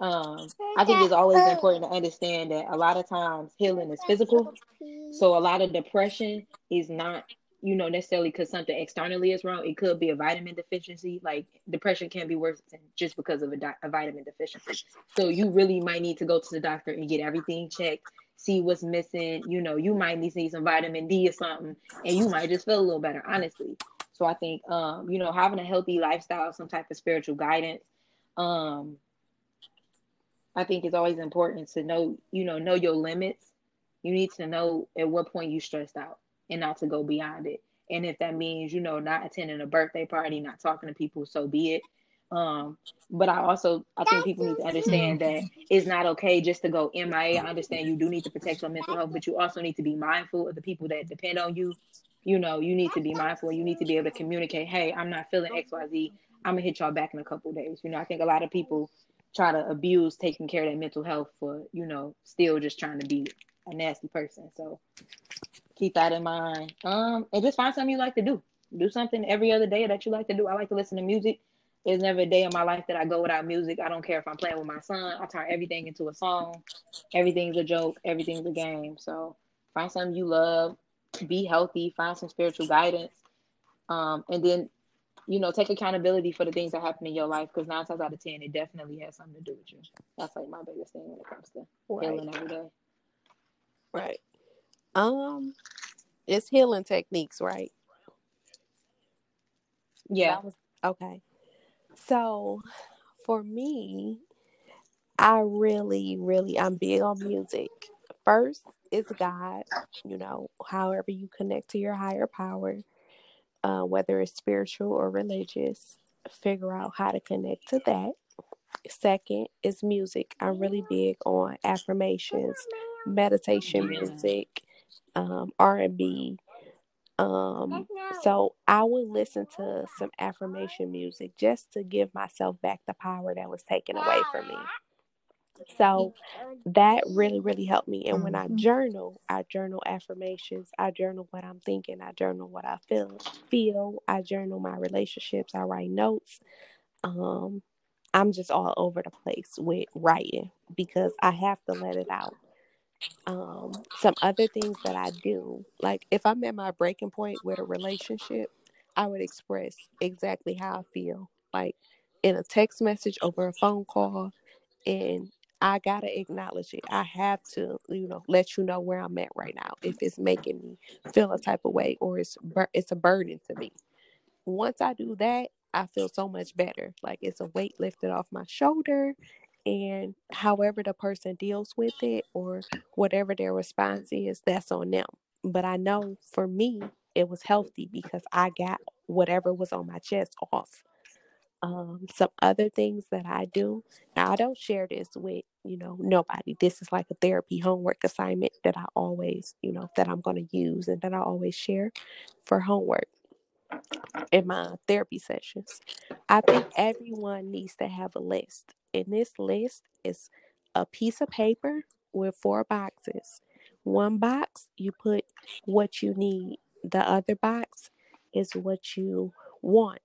Um, I think it's always important to understand that a lot of times healing is physical. So a lot of depression is not, you know, necessarily because something externally is wrong. It could be a vitamin deficiency. Like depression can be worse just because of a, di- a vitamin deficiency. So you really might need to go to the doctor and get everything checked, see what's missing. You know, you might need some vitamin D or something, and you might just feel a little better, honestly. So I think, um, you know, having a healthy lifestyle, some type of spiritual guidance, um, I think it's always important to know, you know, know your limits. You need to know at what point you stressed out and not to go beyond it. And if that means, you know, not attending a birthday party, not talking to people, so be it. Um, but I also I think people need to understand that it's not okay just to go MIA. I understand you do need to protect your mental health, but you also need to be mindful of the people that depend on you. You know, you need to be mindful. You need to be able to communicate, hey, I'm not feeling XYZ. I'm gonna hit y'all back in a couple days. You know, I think a lot of people try to abuse taking care of their mental health for, you know, still just trying to be a nasty person. So keep that in mind. Um, and just find something you like to do. Do something every other day that you like to do. I like to listen to music. There's never a day in my life that I go without music. I don't care if I'm playing with my son. I turn everything into a song. Everything's a joke. Everything's a game. So find something you love. Be healthy. Find some spiritual guidance. Um, and then, you know, take accountability for the things that happen in your life because nine times out of ten, it definitely has something to do with you. That's like my biggest thing when it comes to Right. healing every day. Right. Um, it's healing techniques, right? Yeah. Was okay. So for me, I really, really, I'm big on music. First is God, you know, however you connect to your higher power, uh, whether it's spiritual or religious, figure out how to connect to that. Second is music. I'm really big on affirmations, meditation music, um, R&B. Um, so I would listen to some affirmation music just to give myself back the power that was taken away from me. So that really, really helped me. And when I journal, I journal affirmations. I journal what I'm thinking. I journal what I feel. Feel. I journal my relationships. I write notes. Um, I'm just all over the place with writing because I have to let it out. Um, some other things that I do, like if I'm at my breaking point with a relationship, I would express exactly how I feel, like in a text message over a phone call, and I gotta acknowledge it. I have to, you know, let you know where I'm at right now. If it's making me feel a type of way or it's bur- it's a burden to me. Once I do that, I feel so much better. Like it's a weight lifted off my shoulder, and however the person deals with it or whatever their response is, that's on them. But I know for me, it was healthy because I got whatever was on my chest off um, some other things that I do. Now, I don't share this with, you know, nobody. This is like a therapy homework assignment that I always, you know, that I'm going to use and that I always share for homework in my therapy sessions. I think everyone needs to have a list. And this list is a piece of paper with four boxes. One box, you put what you need, the other box is what you want.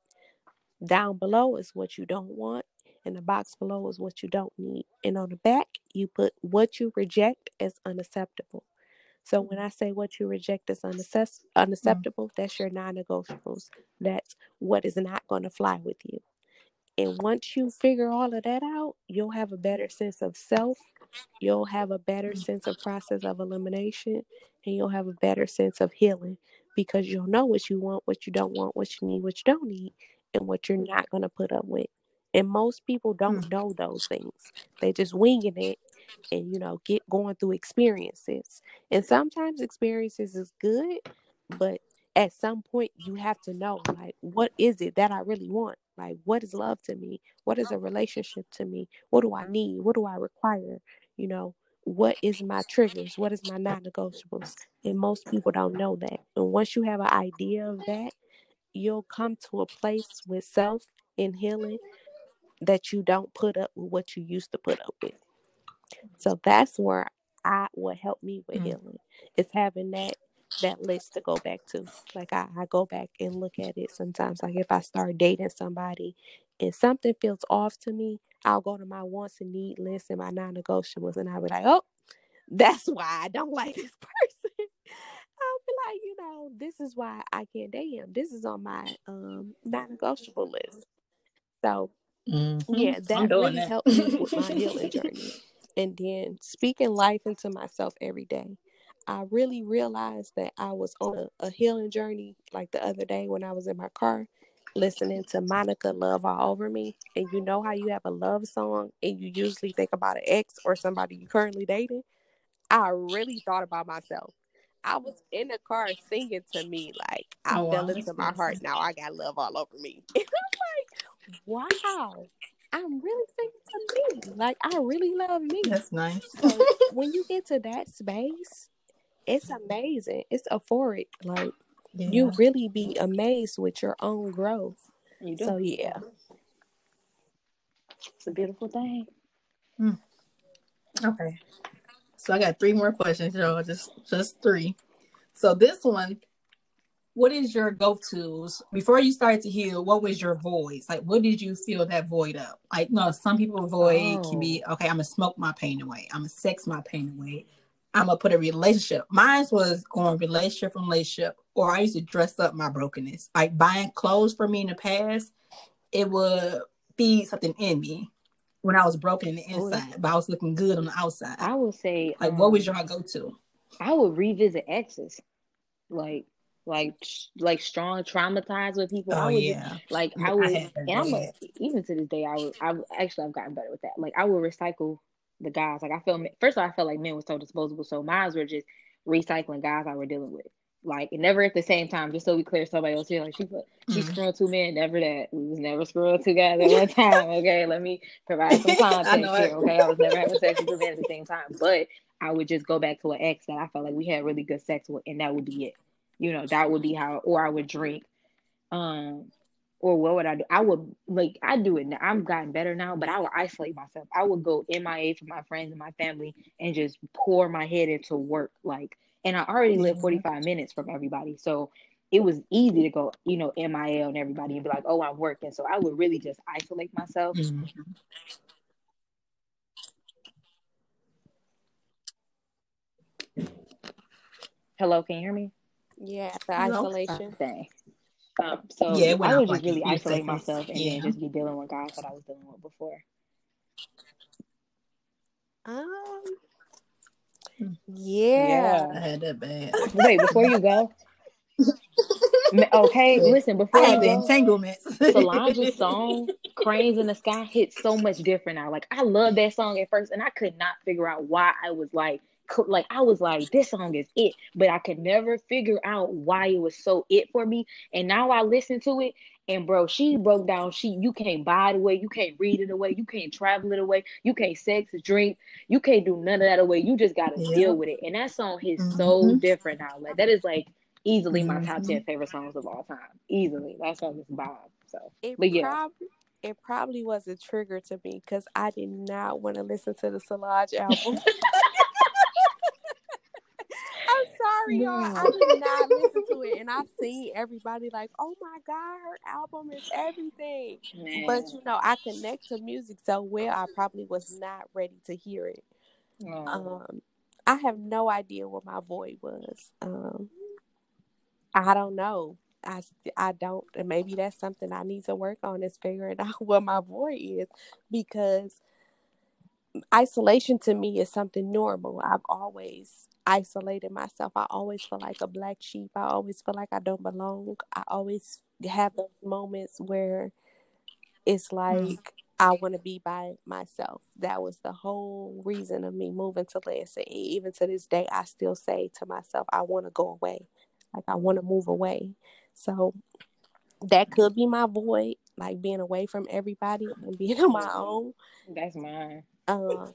Down below is what you don't want, and the box below is what you don't need. And on the back, you put what you reject as unacceptable. So when I say what you reject as unaccess- mm. unacceptable, that's your non-negotiables. That's what is not going to fly with you. And once you figure all of that out, you'll have a better sense of self. You'll have a better mm. sense of process of elimination, and you'll have a better sense of healing because you'll know what you want, what you don't want, what you need, what you don't need, and what you're not going to put up with. And most people don't mm. know those things. They just winging it and you know get going through experiences. And sometimes experiences is good, but at some point you have to know like what is it that I really want? Like what is love to me? What is a relationship to me? What do I need? What do I require? You know, what is my triggers? What is my non-negotiables? And most people don't know that. And once you have an idea of that, you'll come to a place with self and healing that you don't put up with what you used to put up with. So that's where I what helped me with Mm. healing is having that that list to go back to. Like I, I go back and look at it sometimes. Like if I start dating somebody and something feels off to me, I'll go to my wants and need list and my non-negotiables and I'll be like, oh, that's why I don't like this person. I'll be like, you know, this is why I can't date him. This is on my um non-negotiable list. So Mhm. yeah, I'm that doing really that. helped me with my healing journey. And then speaking life into myself every day. I really realized that I was on a, a healing journey like the other day when I was in my car listening to Monica Love All Over Me. And you know how you have a love song and you usually think about an ex or somebody you currently dating? I really thought about myself. I was in the car singing to me like I Oh, fell wow. Into my heart. Now I got love all over me. And I'm like, wow, I'm really singing to me. Like I really love me. That's nice. So when you get to that space, it's amazing. It's euphoric. Like you really be amazed with your own growth. You do. So yeah. It's a beautiful thing. Hmm. Okay. So I got three more questions, y'all. Just just three. So this one, what is your go-tos before you started to heal? What was your voice Like, what did you fill that void up? Like, no, some people void can be oh. okay. I'm gonna smoke my pain away. I'm gonna sex my pain away. I'm gonna put a relationship. Mine was going relationship from relationship, or I used to dress up my brokenness. Like buying clothes for me in the past, it would feed something in me when I was broken in the Oh, inside, but I was looking good on the outside. I would say Like, what was um, your go-to? I would revisit exes. Like like like strong traumatized with people. Oh I would yeah. just, like I I would, that and I'm a, even to this day I would I would- actually I've gotten better with that. Like I would recycle the guys. Like I felt first of all I felt like men was so disposable, so mine were just recycling guys I were dealing with. Like never at the same time. Just so we clear somebody else here. Like she put she screwing two men. Never that. We was never screwing two guys at one time. Okay, let me provide some context here. Okay, I was never having sex with two men at the same time, but I would just go back to an ex that I felt like we had really good sex with, and that would be it. You know, that would be how. Or I would drink. Um, or what would I do? I would like I do it now. I'm gotten better now, but I would isolate myself. I would go MIA from my friends and my family and just pour my head into work. Like, and I already live 45 minutes from everybody, so it was easy to go, you know, MIA on everybody and be like, oh, I'm working. So I would really just isolate myself. Mhm. Hello, can you hear me? Yeah, the Hello? isolation. Dang. Um, so Yeah, it I off would like just a really isolate seconds. myself and Yeah. then just be dealing with guys that I was dealing with before. Um, Hmm. yeah. I had that bad. Wait, before you go, okay, listen, before you had the go, entanglements. Solange's song "Cranes in the Sky" hits so much different now. Like I love that song at first, and I could not figure out why I was like, co- like I was like, this song is it, but I could never figure out why it was so it for me. And now I listen to it, and bro, she broke down. She you can't buy it away, you can't read it away, you can't travel it away, you can't sex, drink, you can't do none of that away. You just gotta Yeah. deal with it. And that song is so Mhm. different now. Like that is like easily my top Mhm. ten favorite songs of all time. Easily, that song is bomb. So. It But yeah. probably it probably was a trigger to me because I did not want to listen to the Solange album. Sorry, y'all. I did not listen to it, and I've seen everybody like, "Oh my god, her album is everything." Man. But you know, I connect to music so well. I probably was not ready to hear it. Um, I have no idea what my void was. Um, I don't know. I, I don't. And maybe that's something I need to work on is figuring out what my void is because isolation to me is something normal. I've always isolated myself. I always feel like a black sheep. I always feel like I don't belong. I always have those moments where it's like I want to be by myself. That was the whole reason of me moving to Lansing. Even to this day, I still say to myself, I want to go away. Like I want to move away. So that could be my void, like being away from everybody and being on my own. That's mine. Um,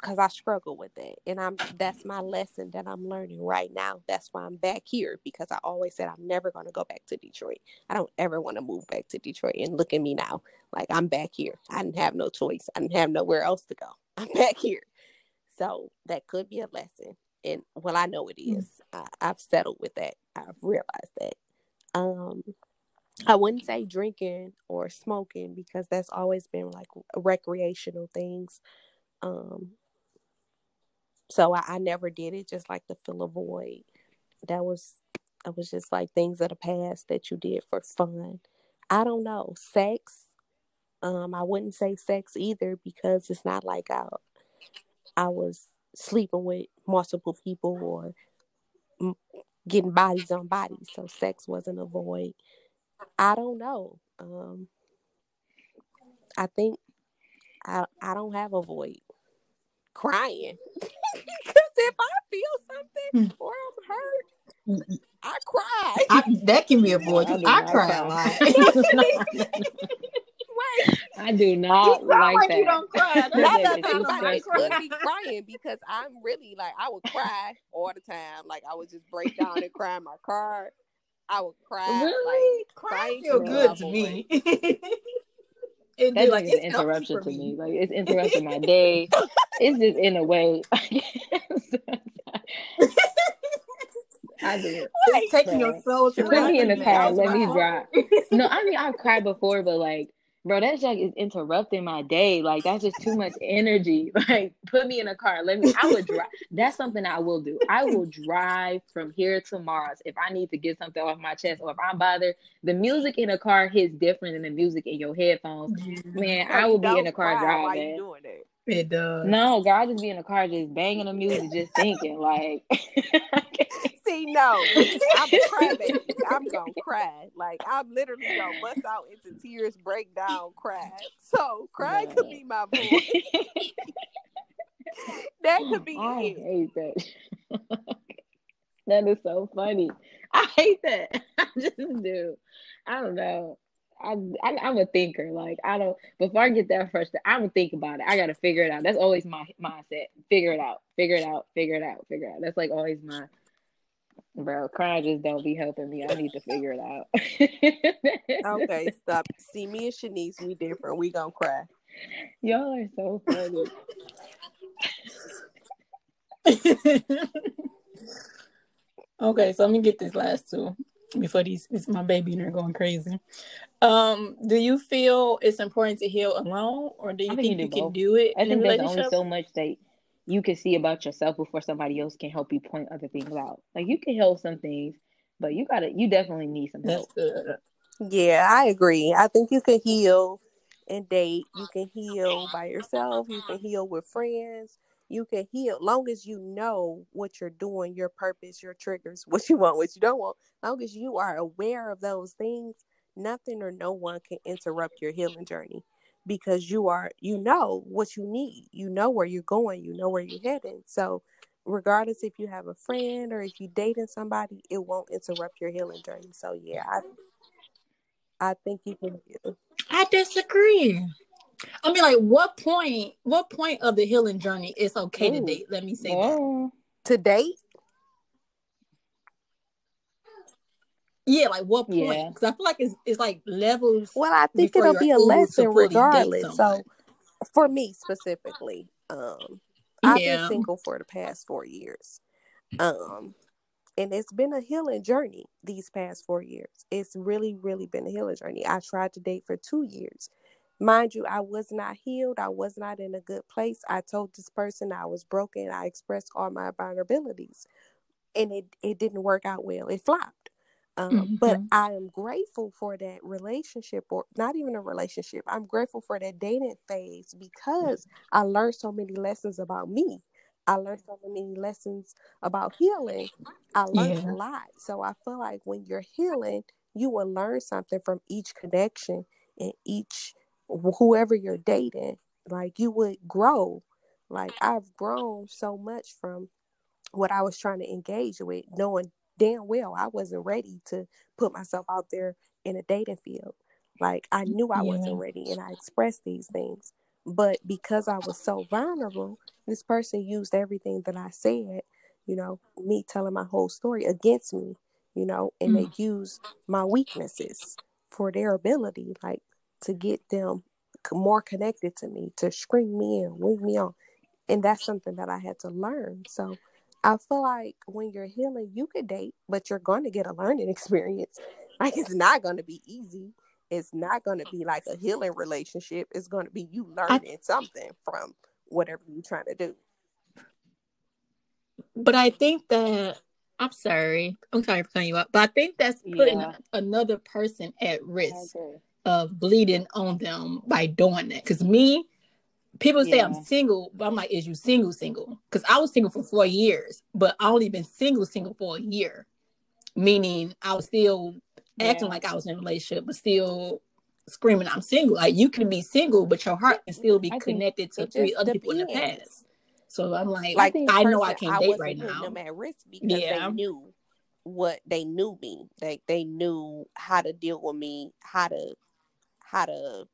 because I struggle with that, and I'm that's my lesson that I'm learning right now. That's why I'm back here because I always said I'm never going to go back to Detroit. I don't ever want to move back to Detroit. And look at me now, like I'm back here. I didn't have no choice. I didn't have nowhere else to go. I'm back here, so that could be a lesson. And well, I know it is. I, I've settled with that. I've realized that. Um, I wouldn't say drinking or smoking because that's always been like recreational things. Um, so I, I never did it just like to fill a void. That was it was just like things of the past that you did for fun. I don't know. Sex. Um, I wouldn't say sex either because it's not like I I was sleeping with multiple people or getting bodies on bodies. So sex wasn't a void. I don't know. Um, I think I I don't have a void. Crying if I feel something hmm. or I'm hurt, I cry. I, that can be a void. I 'cause do I cry cry. a lot. Wait, I do not sound like, like that. you don't cry. That That's not is that too somebody stressful. could be crying because I'm really like I would cry all the time. Like I would just break down and cry in my car. I would cry Really? like Crying crying feel good to me. Be That's like like an interruption to me. me. Like it's interrupting my day. It's just in a way. I do it. It's taking your soul to Put me in the car. Let me drive. No, I mean I've cried before, but like, bro, that's like is interrupting my day. Like that's just too much energy. Like, put me in a car. Let me. I would drive. That's something I will do. I will drive from here to Mars if I need to get something off my chest or if I'm bothered. The music in a car hits different than the music in your headphones. Yeah, Man, So I will be in don't the car cry while you driving. doing it. it does. No, girl, I just be in the car just banging the music, just thinking like. No, I'm crybaby. I'm gonna cry. Like I'm literally gonna bust out into tears, break down, cry. So crying could be my boy. that could be I it. hate that. that is so funny. I hate that. I just do. I don't know. I, I I'm a thinker. Like I don't. Before I get that frustrated, I'm gonna think about it. I gotta figure it out. That's always my mindset. Figure it out. Figure it out. Figure it out. Figure it out. That's like always my. Bro, crying just don't be helping me. I need to figure it out. Okay, stop. See me and Shanice, we different. We gonna cry. Y'all are so funny. okay, so let me get this last two before these this my baby and they're going crazy. Um, do you feel it's important to heal alone, or do you I think, think you you can both. do it I in a think there's only so much that you can see about yourself before somebody else can help you point other things out. Like you can help some things, but you gotta you definitely need some help. Yeah, I agree. I think you can heal and date. You can heal by yourself. You can heal with friends. You can heal long as you know what you're doing, your purpose, your triggers, what you want, what you don't want. Long as you are aware of those things, nothing or no one can interrupt your healing journey because you are you know what you need. You know where you're going, you know where you're heading. So regardless if you have a friend or if you're dating somebody, it won't interrupt your healing journey. So yeah, I I think you can heal. I disagree. I mean, like, what point? What point of the healing journey is okay to date? Let me say that. Oh, To date, Yeah, like what point? Yeah. Because I feel like it's it's like levels. well, I think it'll be a lesson regardless. So for me specifically, um, I've Yeah. been single for the past four years. Um, and it's been a healing journey these past four years. It's really, really been a healing journey. I tried to date for two years. Mind you, I was not healed. I was not in a good place. I told this person I was broken. I expressed all my vulnerabilities, and it, it didn't work out well. It flopped. Um, But Mhm. I am grateful for that relationship, or not even a relationship. I'm grateful for that dating phase because I learned so many lessons about me. I learned so many lessons about healing. I learned Yeah. a lot. So I feel like when you're healing, you will learn something from each connection and each whoever you're dating. Like you would grow. Like I've grown so much from what I was trying to engage with, knowing damn well I wasn't ready to put myself out there in a dating field. Like I mm, knew I Yeah. wasn't ready and I expressed these things. But because I was so vulnerable, this person used everything that I said, you know, me telling my whole story against me, you know, and they mm. used my weaknesses for their ability, like to get them more connected to me, to screen me in, wing me on. And that's something that I had to learn. So I feel like when you're healing, you could date, but you're going to get a learning experience. Like it's not going to be easy. It's not going to be like a healing relationship. It's going to be you learning something from whatever you're trying to do. But I think that I'm sorry. I'm sorry for cutting you up. But I think that's putting Yeah. another person at risk of bleeding on them by doing that. Because me, people say I'm single, but I'm like, is you single, single? Because I was single for four years, but I only been single, single for a year. Meaning I was still acting Yeah. like I was in a relationship, but still screaming I'm single. Like you can be single, but your heart can still be I connected to three other people in the past. So I'm like, Like I know I can't date wasn't right now. them at risk because Yeah. they knew what they knew me. Like they knew how to deal with me, how to how to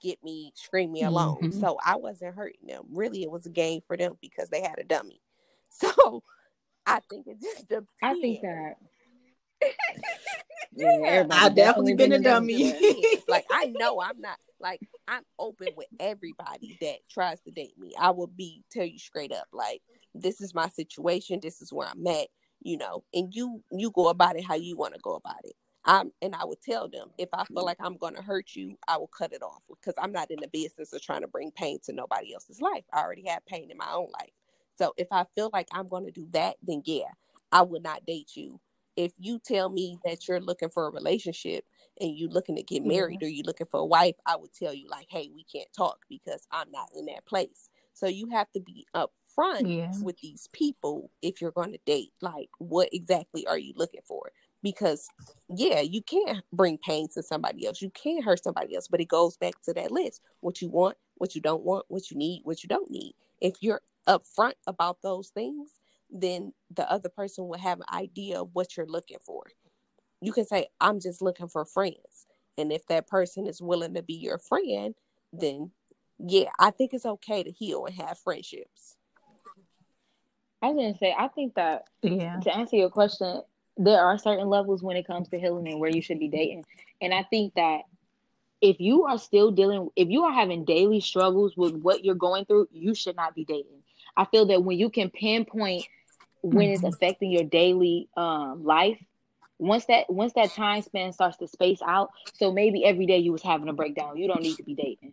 get me scream me along. Mhm. So I wasn't hurting them. Really, it was a game for them because they had a dummy. So I think it just depends. I think that. Yeah, I've definitely been a in dummy. like I know I'm not like I'm open with everybody that tries to date me. I will be tell you straight up like this is my situation, this is where I'm at, you know, and you you go about it how you want to go about it. I'm and I would tell them if I feel mm-hmm. like I'm going to hurt you, I will cut it off because I'm not in the business of trying to bring pain to nobody else's life. I already have pain in my own life. So if I feel like I'm going to do that, then yeah, I would not date you. If you tell me that you're looking for a relationship and you looking to get married or you looking for a wife, I would tell you like, hey, we can't talk because I'm not in that place. So you have to be upfront Yeah. with these people if you're going to date. Like, what exactly are you looking for? Because yeah, you can't bring pain to somebody else. You can't hurt somebody else, but it goes back to that list. What you want, what you don't want, what you need, what you don't need. If you're upfront about those things, then the other person will have an idea of what you're looking for. You can say, I'm just looking for friends. And if that person is willing to be your friend, then yeah, I think it's okay to heal and have friendships. I was gonna say, I think that Yeah. to answer your question, there are certain levels when it comes to healing and where you should be dating. And I think that if you are still dealing, if you are having daily struggles with what you're going through, you should not be dating. I feel that when you can pinpoint when it's Mhm. affecting your daily um, life, once that once that time span starts to space out, so maybe every day you was having a breakdown, you don't need to be dating.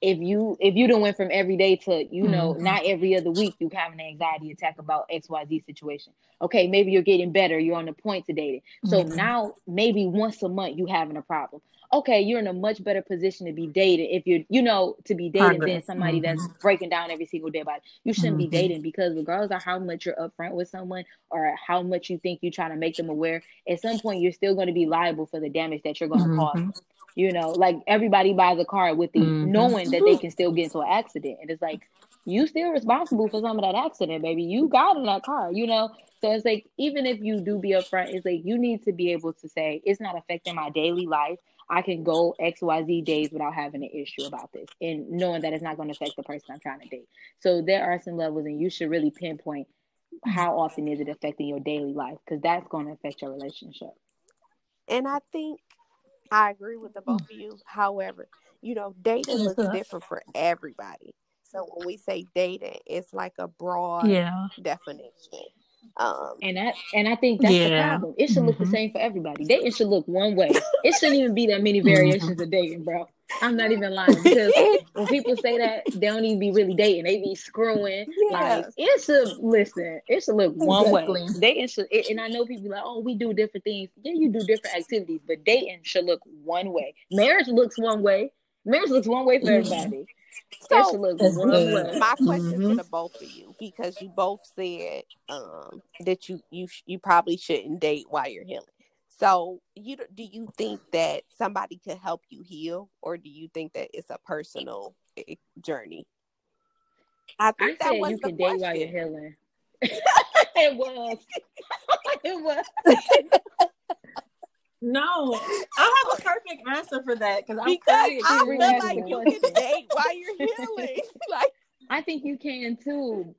If you if you don't went from every day to you know Mhm. not every other week you having an anxiety attack about X Y Z situation. Okay, maybe you're getting better, you're on the point to dating. So Mhm. now maybe once a month you having a problem. Okay, you're in a much better position to be dated if you're you know to be dating than somebody that's breaking down every single day about it. You shouldn't be Mhm. dating because regardless of how much you're upfront with someone or how much you think you're trying to make them aware, at some point you're still going to be liable for the damage that you're going to cause. Mhm. them. You know, like everybody buys a car with the Mhm. knowing that they can still get into an accident, and it's like you still responsible for some of that accident, baby. You got in that car, you know. So it's like even if you do be upfront, it's like you need to be able to say it's not affecting my daily life. I can go X Y Z days without having an issue about this, and knowing that it's not going to affect the person I'm trying to date. So there are some levels, and you should really pinpoint how often is it affecting your daily life because that's going to affect your relationship. And I think I agree with the both of you. However, you know, dating looks different for everybody. So when we say dating, it's like a broad Yeah. definition. Um, And that and I think that's the problem. It should look the Mhm. same for everybody. Dating should look one way. It shouldn't even be that many variations of dating, bro. I'm not even lying because when people say that, they don't even be really dating. They be screwing. Like Yeah. it should listen. It should look one way. Dating should, it- and I know people like, oh, we do different things. Yeah, you do different activities, but dating should look one way. Marriage looks one way. Marriage looks one way for Mhm. everybody. That should so look That's good. my question to Mhm. the both of you, because you both said um, that you you you probably shouldn't date while you're healing. So you do you think that somebody could help you heal, or do you think that it's a personal eh, journey? I I think that said was you the can date while you're healing. it was. it was. No, I have a perfect answer for that because I'm Because curious. I really feel like you can date while you're healing. like I think you can too.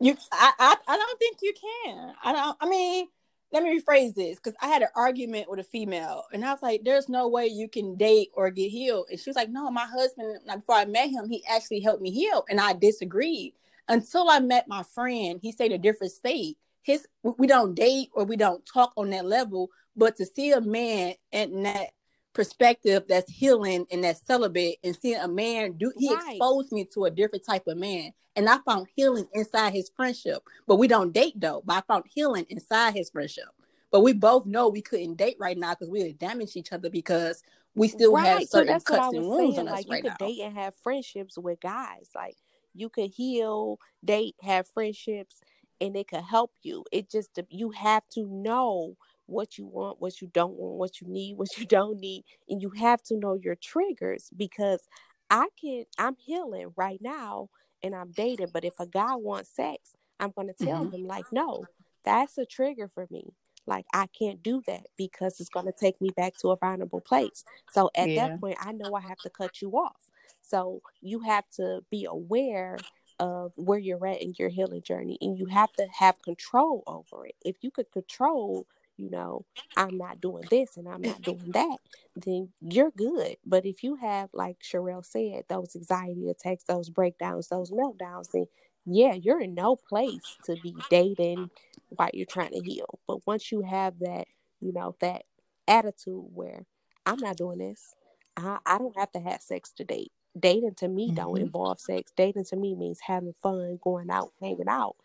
You, I, I, I don't think you can. I don't. I mean, let me rephrase this because I had an argument with a female, and I was like, "There's no way you can date or get healed." And she was like, "No, my husband. like, Before I met him, he actually helped me heal," and I disagreed. Until I met my friend, he stayed a different state. His we don't date or we don't talk on that level, but to see a man in that perspective that's healing and that's celibate and seeing a man do he Right. exposed me to a different type of man and I found healing inside his friendship. But we don't date though. But I found healing inside his friendship. But we both know we couldn't date right now because we would damage each other because we still have right. So certain I cuts and wounds saying. on us Like you right could now. date and have friendships with guys. Like you could heal, date, have friendships, and it could help you. It just you have to know what you want, what you don't want, what you need, what you don't need, and you have to know your triggers because I can I'm healing right now and I'm dating, but if a guy wants sex, I'm going to tell Mhm. him like, "No, that's a trigger for me." Like I can't do that because it's going to take me back to a vulnerable place. So at Yeah. that point, I know I have to cut you off. So you have to be aware of where you're at in your healing journey and you have to have control over it. If you could control, you know, I'm not doing this and I'm not doing that, then you're good. But if you have, like Sherelle said, those anxiety attacks, those breakdowns, those meltdowns, then yeah, you're in no place to be dating while you're trying to heal. But once you have that, you know, that attitude where I'm not doing this, I, I don't have to have sex to date. Dating to me don't Mhm. involve sex. Dating to me means having fun, going out, hanging out.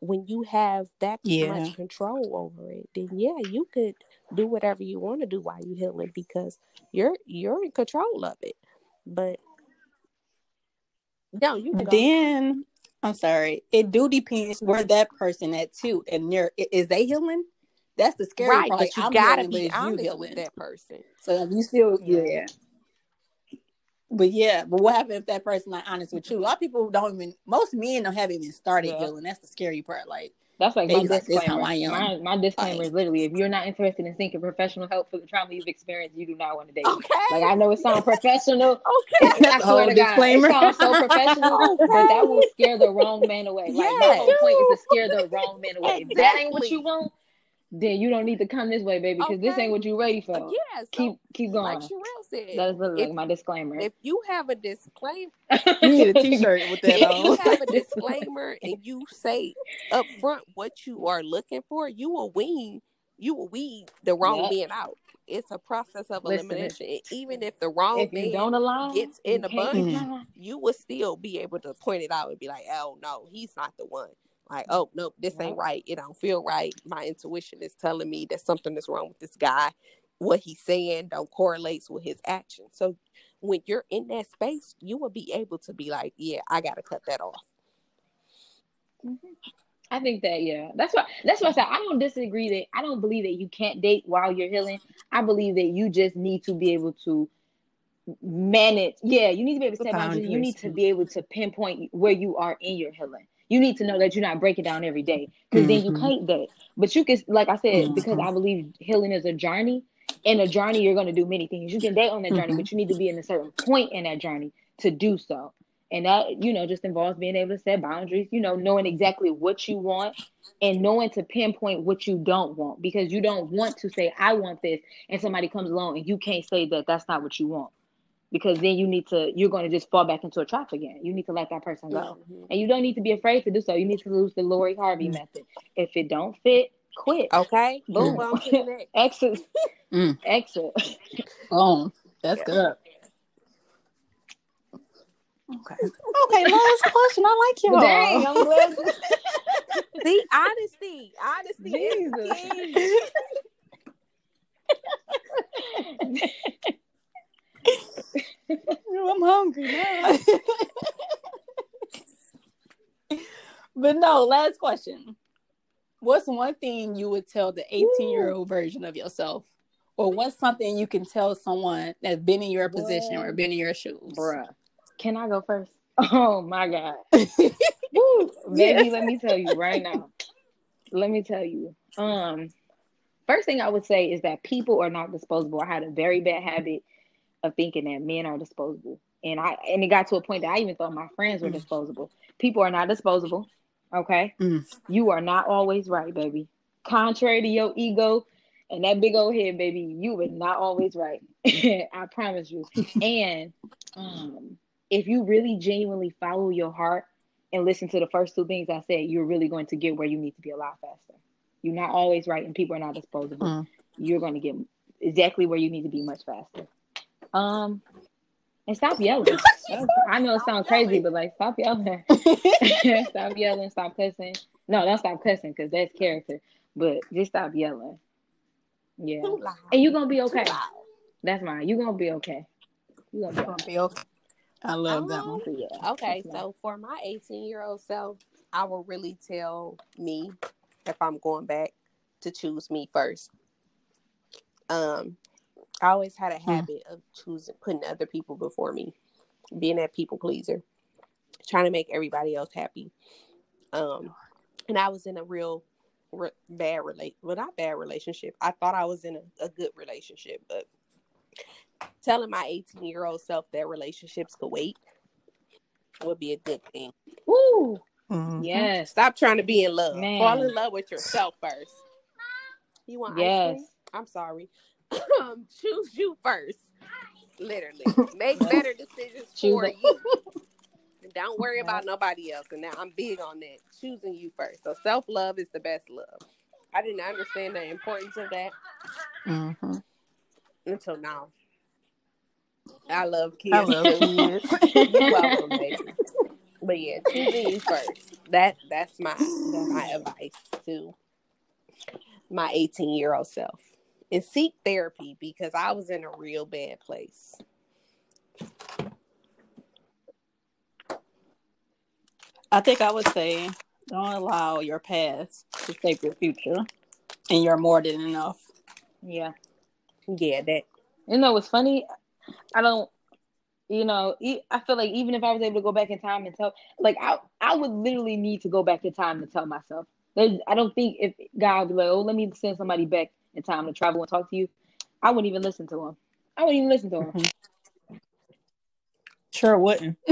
When you have that Yeah. much control over it, then yeah, you could do whatever you want to do while you're healing because you're you're in control of it. But no, you. Then I'm sorry. It do depends where that person at too, and they're is they healing? That's the scary right, part. but you I'm gotta healing, be honest with that person. So you still, Yeah. yeah. But yeah, but what happens if that person not honest with you? A mm-hmm. lot of people don't even. Most men don't have even started Yeah. healing. That's the scary part. Like, That's like my how disclaimer. I am." My, my disclaimer Like- is literally if you're not interested in seeking professional help for the trauma you've experienced, you do not want to date. Okay. Like I know it sounds professional. okay. I That's whole swear to God, disclaimer. it sounds so professional, but that will scare the wrong man away. Like my Yes. whole point is to scare the wrong man away. If that ain't what Exactly. you want, then you don't need to come this way, baby, because this ain't what you ready for. Uh, yeah. So, Keep keep going. like Sherelle said, that is literally if- like my disclaimer. if you have a disclaimer, you need a T-shirt with that if you have a disclaimer and you say up front what you are looking for, you will weed you will weed the wrong Yep. man out. It's a process of Listen, elimination. And even if the wrong if you man don't align, gets in the can't bunch, you will still be able to point it out and be like, "Oh no, he's not the one." Like, "Oh nope, this ain't Right. right. It don't feel right. My intuition is telling me that something is wrong with this guy. What he's saying don't correlates with his actions." So when you're in that space, you will be able to be like, "Yeah, I got to cut that off." Mm-hmm. I think that yeah, that's why that's why I said I don't disagree that I don't believe that you can't date while you're healing. I believe that you just need to be able to manage. Yeah, you need to be able to The set boundaries. You need to be able to pinpoint where you are in your healing. You need to know that you're not breaking down every day because then you Mhm. can't date. But you can, like I said, because Mhm. I believe healing is a journey. In a journey, you're going to do many things. You can date on that journey, Mhm. but you need to be in a certain point in that journey to do so. And that, you know, just involves being able to set boundaries, you know, knowing exactly what you want and knowing to pinpoint what you don't want because you don't want to say, I want this, and somebody comes along and you can't say that that's not what you want because then you need to, you're going to just fall back into a trap again. You need to let that person go. Mhm. And you don't need to be afraid to do so. You need to lose the Lori Harvey Mm. method. If it don't fit, quit. Okay, Boom. move on to the next. Exit. Mm. Exit. Oh, that's Yeah. good. Okay. Okay, last question. I like y'all. Dang, I'm glad. See, honesty, honesty Jesus. I'm hungry now. but no, last question. What's one thing you would tell the 18 year old version of yourself? Or what's something you can tell someone that's been in your position or been in your shoes? Bruh. Can I go first? Oh my God. Woo, baby, Yeah. let me tell you right now. Let me tell you. Um, first thing I would say is that people are not disposable. I had a very bad habit of thinking that men are disposable. And I and it got to a point that I even thought my friends were Mm. disposable. People are not disposable. Okay. Mm. You are not always right, baby. Contrary to your ego and that big old head, baby, you were not always right. I promise you. And um, if you really genuinely follow your heart and listen to the first two things I said, you're really going to get where you need to be a lot faster. You're not always right, and people are not disposable. Mm. You're going to get exactly where you need to be much faster. Um, and stop yelling. I know it sounds crazy, but like stop yelling. stop yelling. Stop cussing. No, don't stop cussing because that's character. But just stop yelling. Yeah, and you're gonna be okay. That's mine. You're gonna be okay. You're gonna be okay. I love that one. Yeah, Okay, that's mine. so for my 18 year old self, I will really tell me if I'm going back to choose me first. Um, I always had a Hmm. habit of choosing putting other people before me, being that people pleaser, trying to make everybody else happy. Um, and I was in a real re- bad relate, well, not bad relationship. I thought I was in a, a good relationship, but telling my 18 year old self that relationships could wait would be a good thing. Woo! Mhm. Yes. Stop trying to be in love. Man. Fall in love with yourself first. You want ice Yes. cream? I'm sorry. Um, Choose you first. Literally. Make better decisions Choose for it. you. Don't worry about nobody else. And now I'm big on that. Choosing you first. So self love is the best love. I didn't understand the importance of that Mhm. until now. I love kids. I love kids. You're welcome, baby. But yeah, choosing you first. That that's my that's my advice to my 18 year old self. And seek therapy because I was in a real bad place. I think I would say don't allow your past to shape your future, and you're more than enough. Yeah. Yeah, that You know it's funny? I don't. You know, i feel like even if I was able to go back in time and tell, like I, I would literally need to go back in time to tell myself. There's, I don't think if God would be like, oh, let me send somebody back in time to travel and talk to you, I wouldn't even listen to him. I wouldn't even listen to him. Sure wouldn't.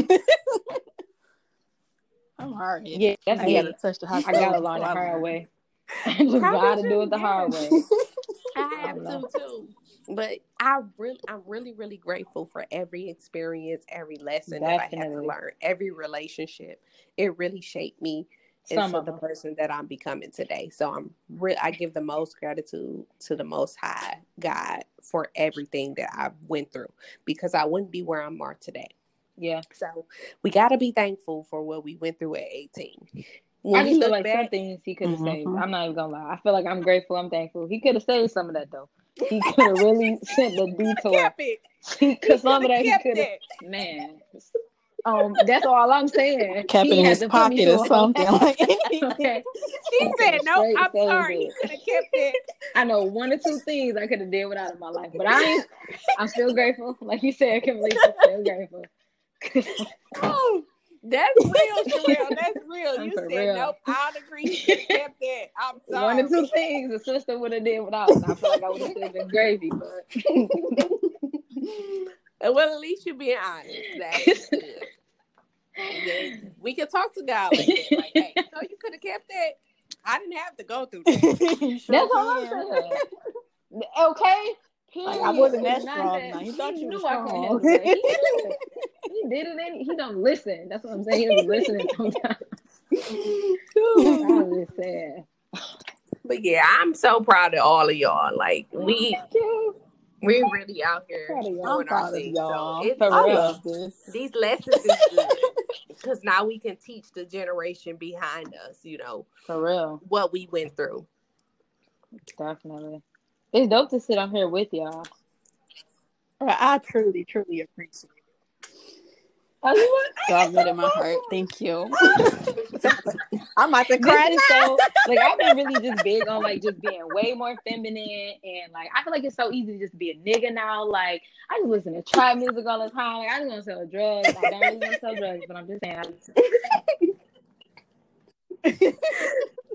I'm hard. Yeah, that's I me. gotta touch the hot I gotta learn the hard way. I just gotta do it the hard way. I have to too. But I really, I'm really, really grateful for every experience, every lesson that I had to learn, every relationship. It really shaped me Some into of the them. person that I'm becoming today. So I'm re- I give the most gratitude to the Most High God for everything that I went through because I wouldn't be where I'm at today. Yeah. So we got to be thankful for what we went through at 18. I When we just feel look like some things he could have saved. Mhm. I'm not even gonna lie. I feel like I'm grateful. I'm thankful. He could have saved some of that though. He could have really sent the detour. kept it. Because some of that he could have. Man. Um, that's all I'm saying. Kept it in his to put me pocket or something. Like, Okay. She said, "No, I'm sorry. He it. could have kept it." I know one or two things I could have did without in my life, but I ain't. I'm still grateful. Like you said, Kimberly, I'm still grateful. Oh, that's real, Sherelle. That's real. I'm You said, real. "Nope, I'll agree. He could have kept that." I'm sorry. One or two things a sister would have did without, I feel like I would have still been gravy. But Uh, well, at least you're being honest. That's good. We can talk to God like that. Like, hey, no, you could have kept that. I didn't have to go through that. Sure that's all I'm saying. Okay. Like, I wasn't that It's strong. that- Now, he thought you knew was I couldn't strong. handle it. He. He did it. Any, he don't listen. That's what I'm saying. He doesn't listen sometimes. I was just saying. But yeah, I'm so proud of all of y'all. Like we Thank you. we're really out here Proud of y'all. doing our thing. y'all. So it's, For real. this. these lessons is good because now we can teach the generation behind us. You know For real. what we went through. Definitely. It's dope to sit on here with y'all. I truly, truly appreciate it. You want? Y'all good in my heart. Thank you. I'm about to This cry is so like I've been really just big on like just being way more feminine and like I feel like it's so easy to just be a nigga now. Like I just listen to trap music all the time. Like I just want to sell drugs. I don't really want to sell drugs, but I'm just saying. I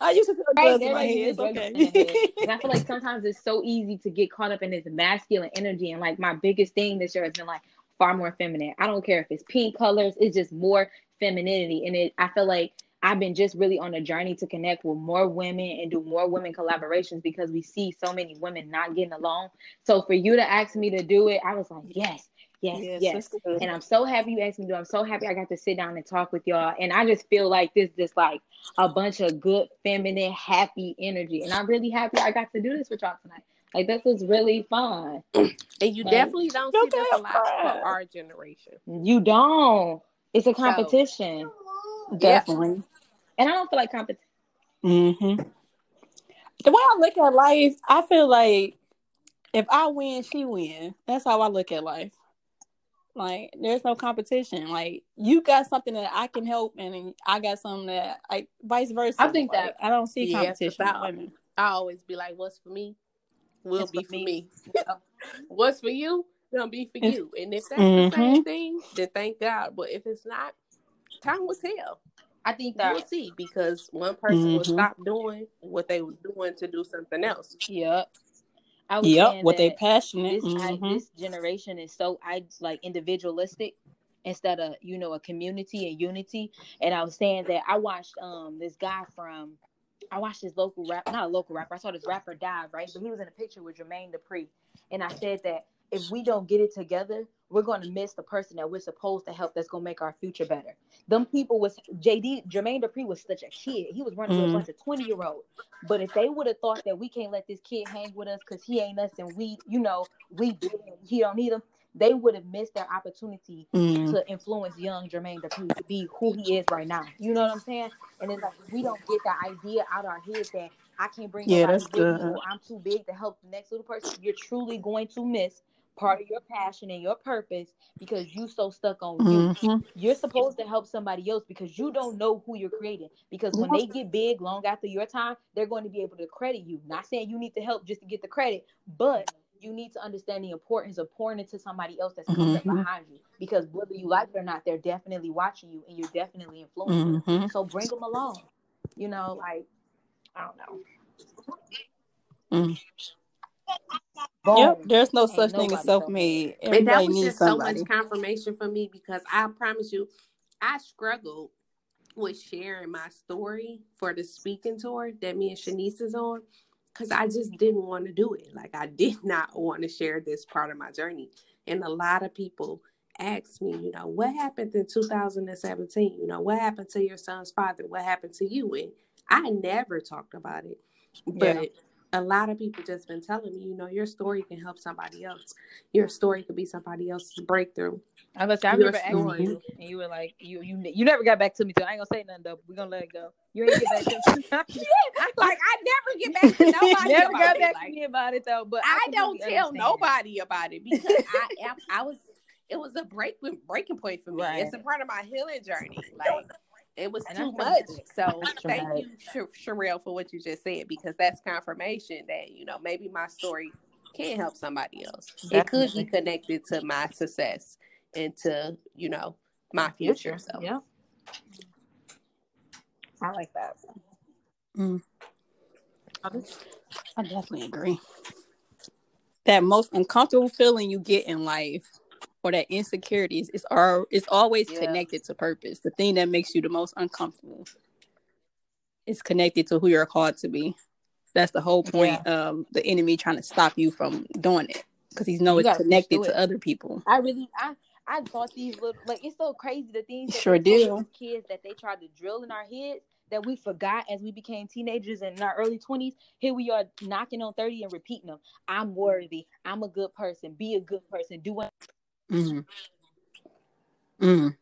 I used to feel Right, drugs in my head. It's okay. head. I feel like sometimes it's so easy to get caught up in this masculine energy. And like my biggest thing this year has been like far more feminine. I don't care if it's pink colors, it's just more femininity. And it I feel like I've been just really on a journey to connect with more women and do more women collaborations because we see so many women not getting along. So for you to ask me to do it, I was like, yes, yes, Yes, yes. And I'm so happy you asked me to. I'm so happy I got to sit down and talk with y'all. And I just feel like this just like a bunch of good, feminine, happy energy. And I'm really happy I got to do this with y'all tonight. Like this was really fun. And you Okay. definitely don't see this a I'm lot proud. for our generation. You don't. It's a competition. Definitely. And I don't feel like competition. Mm-hmm. The way I look at life, I feel like if I win, she win. That's how I look at life. Like there's no competition. Like you got something that I can help, and I got something that like vice versa. I think Like, that- I don't see Yeah, competition with without- women. I always be like, "What's for me will It's be for for me. me. What's for you gonna be for It's- you." And if that's Mhm. the same thing, then thank God. But if it's not, time will tell. I think We'll see because one person will Mhm. stop doing what they were doing to do something else. Yep. I was Yep, what they passionate. this I, Mhm. this generation is so I like individualistic instead of you know a community and unity. And I was saying that I watched um this guy from I watched this local rap not a local rapper I saw this rapper dive right, but he was in a picture with Jermaine Dupri, and I said that if we don't get it together, we're going to miss the person that we're supposed to help. That's going to make our future better. Them people was JD Jermaine Dupri was such a kid. He was running with Mhm. a bunch of twenty year olds. But if they would have thought that we can't let this kid hang with us because he ain't us and we, you know, we he don't need him, they would have missed their opportunity Mm. to influence young Jermaine Dupri to be who he is right now. You know what I'm saying? And it's like we don't get the idea out of our head that I can't bring Yeah, that's good. I'm too big to help the next little person, you're truly going to miss part of your passion and your purpose because you so stuck on you. Mhm. You're supposed to help somebody else because you don't know who you're creating. Because when they get big long after your time, they're going to be able to credit you. Not saying you need to help just to get the credit, but you need to understand the importance of pouring into somebody else that's coming Mhm. behind you. Because whether you like it or not, they're definitely watching you and you're definitely influencing. them. Mhm. So bring them along. You know, like I don't know. Mm. Boom. Yep. There's no Ain't such thing as self-made. And that was needs just so much confirmation for me because I promise you, I struggled with sharing my story for the speaking tour that me and Shanice is on because I just didn't want to do it. Like I did not want to share this part of my journey. And a lot of people asked me, you know, what happened in 2017? You know, what happened to your son's father? What happened to you? And I never talked about it. But Yeah. A lot of people just been telling me, you know, your story can help somebody else. Your story could be somebody else's breakthrough. I was I remember asking you, and you were like, you you you never got back to me. So I ain't gonna say nothing though. We're gonna let it go. You ain't get back to me. like I never get back to nobody never about got it. back Like, to me about it though. But I, I, don't tell nobody about it because I am I was it was a breaking breaking point for me. Right. It's a part of my healing journey. Like it was And too much. So thank you, Sh- Sherelle, for what you just said because that's confirmation that you know maybe my story can help somebody else. It could be connected to my success and to you know my future. So Yeah. I like that. Mm. I definitely agree. That most uncomfortable feeling you get in life or that insecurities is are is always Yeah. connected to purpose. The thing that makes you the most uncomfortable is connected to who you're called to be. That's the whole point of the enemy trying to stop you from doing it. Because he's knows it's connected to it. other people. I really I I thought these little like it's so crazy the things that Sure do. kids that they tried to drill in our heads that we forgot as we became teenagers and in our early 20s. Here we are knocking on 30 and repeating them. I'm worthy. I'm a good person. Be a good person. Do what Mm. Mm.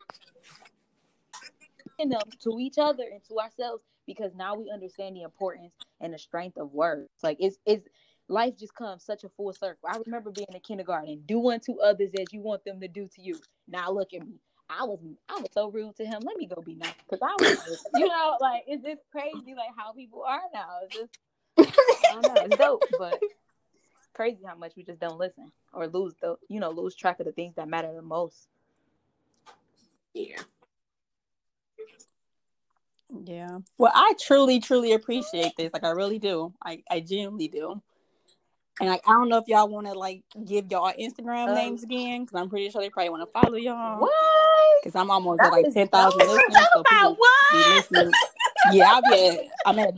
them to each other and to ourselves because now we understand the importance and the strength of words. Like it's it's life just comes such a full circle. I remember being in kindergarten, do unto others as you want them to do to you. Now look at me. I was I was so rude to him. Let me go be nice because I was, you know, like it's just crazy like how people are now. It's just I don't know. It's dope, but crazy how much we just don't listen or lose the you know lose track of the things that matter the most. yeah. Yeah. Well, I truly, truly appreciate this. Like, I really do. I, I genuinely do. And like, I don't know if y'all want to like give y'all Instagram Um, names again, because I'm pretty sure they probably want to follow y'all. What? Because I'm almost That at like ten thousand listeners. So people be what? listening. Yeah, I'll be at. I'm at.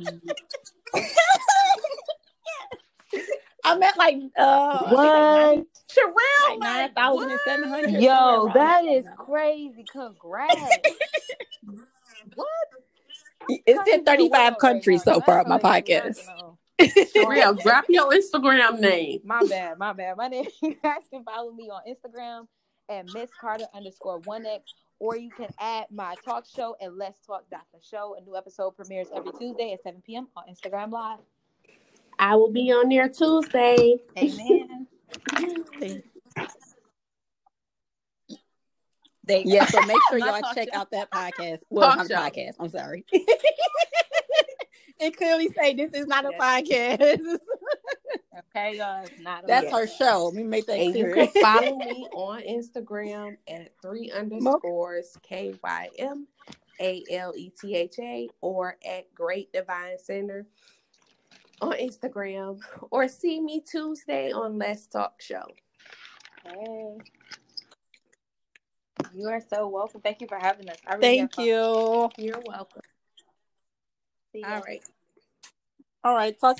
I'm at like uh What? Sherelle, like nine thousand and seven hundred. Yo, that is crazy. Congrats. what? It's in 35 countries so far. My podcast. Real, drop your Instagram name. My bad, my bad. My name. You guys can follow me on Instagram at Miss Carter underscore one X, or you can add my talk show at Let's Talk the Show. A new episode premieres every Tuesday at 7 p.m. on Instagram Live. I will be on there Tuesday. Amen. They, Yeah, so make sure y'all check show. out that podcast. Well, not podcast. I'm sorry. it clearly say this is not a Yes. podcast. Okay, guys. Not a That's yes. her show. Let me make that And you clear. can follow me on Instagram at three underscores K Y M A L E T H A or at Great Divine Center on Instagram or see me Tuesday on Let's Talk Show. Hey. You are so welcome. Thank you for having us. I really Thank you. You're welcome. See. All right. All right, talk